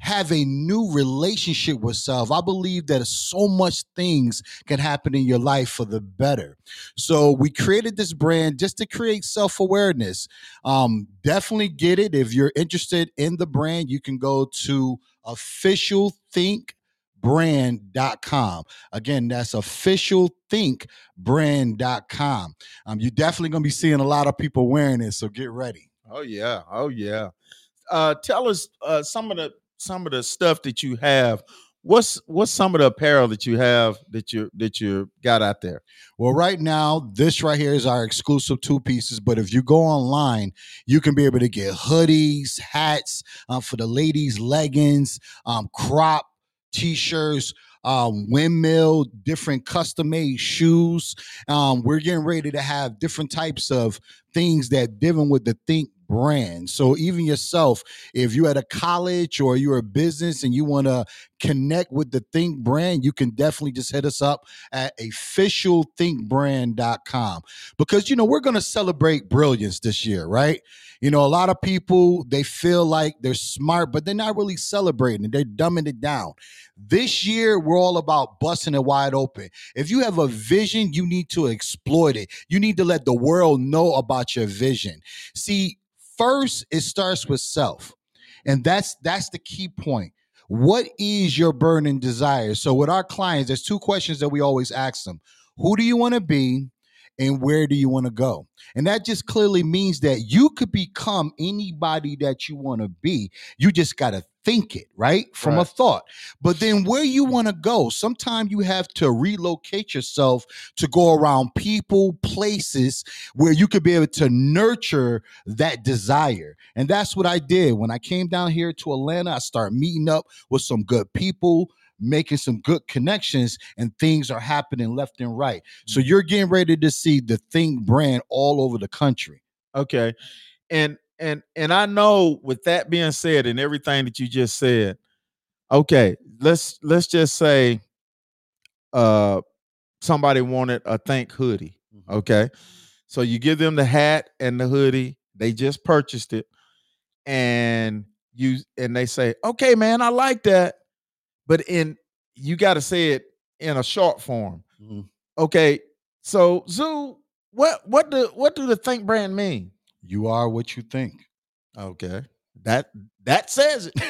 have a new relationship with self. I believe that so much things can happen in your life for the better. So we created this brand just to create self-awareness. Um, definitely get it. If you're interested in the brand, you can go to officialthinkbrand.com. Again, that's officialthinkbrand.com. Um, you're definitely going to be seeing a lot of people wearing it, so get ready. Oh yeah, oh yeah. Uh, tell us uh, some of the some of the stuff that you have what's what's some of the apparel that you have that you that you got out there well right now this right here is our exclusive two pieces but if you go online you can be able to get hoodies hats uh, for the ladies leggings um, crop t-shirts um, windmill, different custom made shoes. Um, we're getting ready to have different types of things that dealing with the think brand. So even yourself, if you're at a college or you're a business and you want to connect with the Think brand, you can definitely just hit us up at officialthinkbrand.com because you know we're going to celebrate brilliance this year, right? You know, a lot of people they feel like they're smart, but they're not really celebrating. They're dumbing it down. This year, we're all about busting it wide open. If you have a vision, you need to exploit it. You need to let the world know about your vision. See, first it starts with self and that's that's the key point what is your burning desire so with our clients there's two questions that we always ask them who do you want to be and where do you want to go? And that just clearly means that you could become anybody that you want to be. You just got to think it, right? From right. a thought. But then where you want to go, sometimes you have to relocate yourself to go around people, places where you could be able to nurture that desire. And that's what I did. When I came down here to Atlanta, I started meeting up with some good people, making some good connections and things are happening left and right. So mm-hmm. you're getting ready to see the Think brand all over the country. Okay. And and and I know with that being said and everything that you just said, okay, let's let's just say uh somebody wanted a Think hoodie. Mm-hmm. Okay. So you give them the hat and the hoodie, they just purchased it and you and they say, "Okay, man, I like that." but in you got to say it in a short form. Mm-hmm. Okay, so Zoo, what what do what do the think brand mean? You are what you think. Okay, that that says it.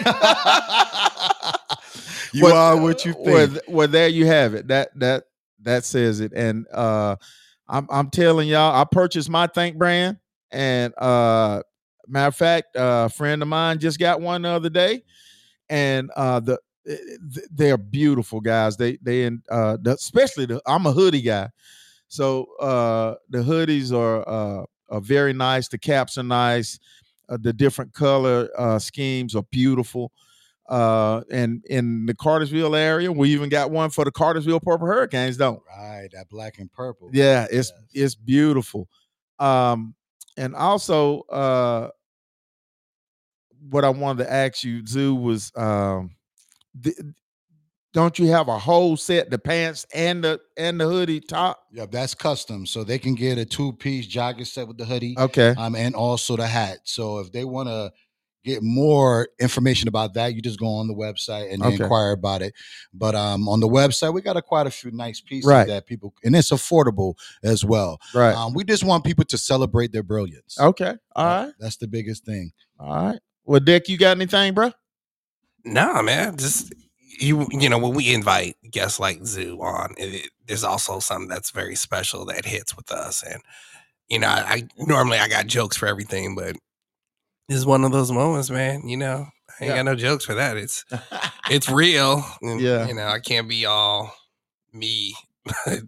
you well, are what you think. Well, well, there you have it. That that that says it. And uh, I'm I'm telling y'all, I purchased my think brand, And uh, matter of fact, uh, a friend of mine just got one the other day, and uh, the eh, they're beautiful guys. They they in uh, the, especially the I'm a hoodie guy, so uh, the hoodies are uh, are very nice. The caps are nice. Uh, the different color uh, schemes are beautiful. Uh, and in the Cartersville area, we even got one for the Cartersville Purple Hurricanes, don't? Right, that black and purple. Yeah, it's Yes. it's beautiful. Um, and also, uh, what I wanted to ask you, Zoo, was um, th- don't you have a whole set, the pants and the and the hoodie top? Yeah, that's custom. So they can get a two piece jogging set with the hoodie, Okay, um, and also the hat. So if they want to get more information about that, you just go on the website and Okay. inquire about it. But um, on the website, we got a, quite a few nice pieces Right. that people, and it's affordable as well. right. Um, we just want people to celebrate their brilliance. okay, all That- right, that's the biggest thing. all right. Well, Dick, you got anything, bro? Nah, man. Just you. You know, when we invite guests like Zoo on, it, it- there's also something that's very special that hits with us. And you know, I, I normally I got jokes for everything, but this is one of those moments, man. You know, I ain't Yeah. got no jokes for that. It's it's real. and, Yeah. You know, I can't be all me. But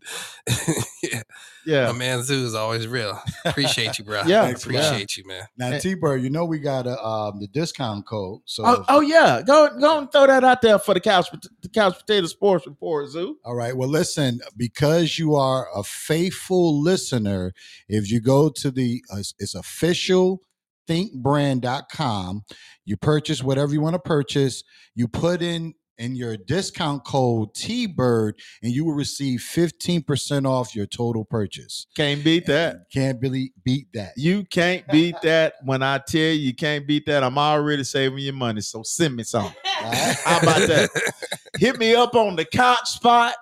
yeah, yeah. my man Zoo is always real. Appreciate you, bro. Yeah, Thanks, bro. appreciate you, man. Now. T Bird, you know we got a, um, the discount code. So, Oh, oh yeah, go go and throw that out there for the couch the couch potato sports report, Zoo. All right. Well, listen, because you are a faithful listener, if you go to the uh, it's- it's official thinkbrand.com, you purchase whatever you want to purchase, you put in in your discount code T-Bird and you will receive 15% off your total purchase. Can't beat that. Can't really beat that. You can't beat that. When I tell you you can't beat that, I'm already saving you money. So send me some. How about that? hit me up on the couch spot.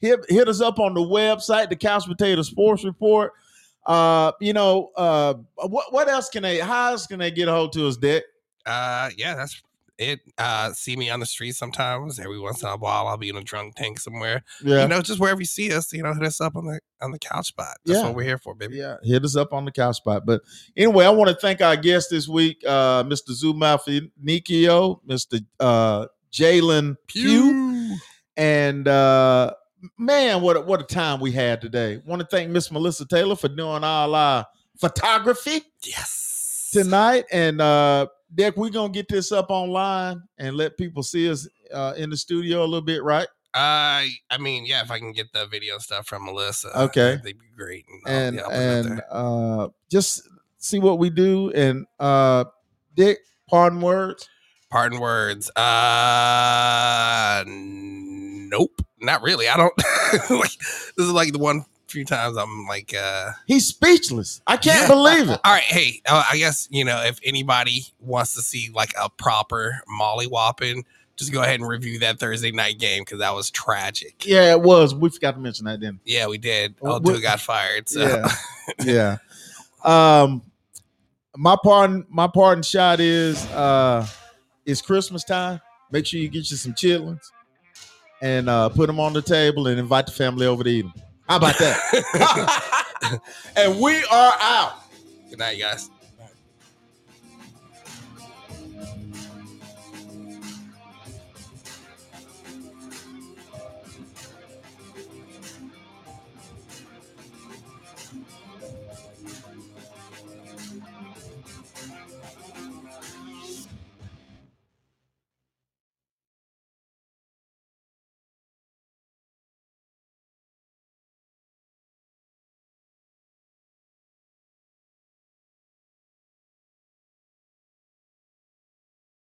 Hit hit us up on the website, the Couch Potato Sports Report. Uh, you know, uh, what what else can they? How else can they get a hold to us, Dick? Uh, yeah, that's it. Uh, see me on the street sometimes. Every once in a while, I'll be in a drunk tank somewhere. Yeah, You know, just wherever you see us, you know, hit us up on the on the couch spot. That's Yeah. what we're here for, baby. yeah. Hit us up on the couch spot. But anyway, I want to thank our guest this week, uh, Mr. Zuma Nikio, Mr. Uh, Jaylin Pugh. And uh man, what a, what a time we had today. Want to thank Miss Melissa Taylor for doing all our photography Yes. tonight. And uh Dick, we're gonna get this up online and let people see us uh in the studio a little bit, right? Uh, I mean, yeah, if I can get the video stuff from Melissa, Okay. that'd be great. And yeah, I'll put it out and uh just see what we do. And uh Dick, pardon words. Pardon words. Uh, nope, not really. I don't like. This is like the one few times I'm like, uh, He's speechless. I can't Yeah. believe it. all right, hey, uh, I guess you know if anybody wants to see like a proper Molly Whopping, just go ahead and review that Thursday night game because that was tragic. Yeah, it was. We forgot to mention that, didn't? Yeah, we did. Well, Oh, dude got fired. So. Yeah. yeah. Um my pardon my pardon shot is uh it's Christmas time. Make sure you get you some chitlins and uh put them on the table and invite the family over to eat them. How about that? and we are out. Good night, guys.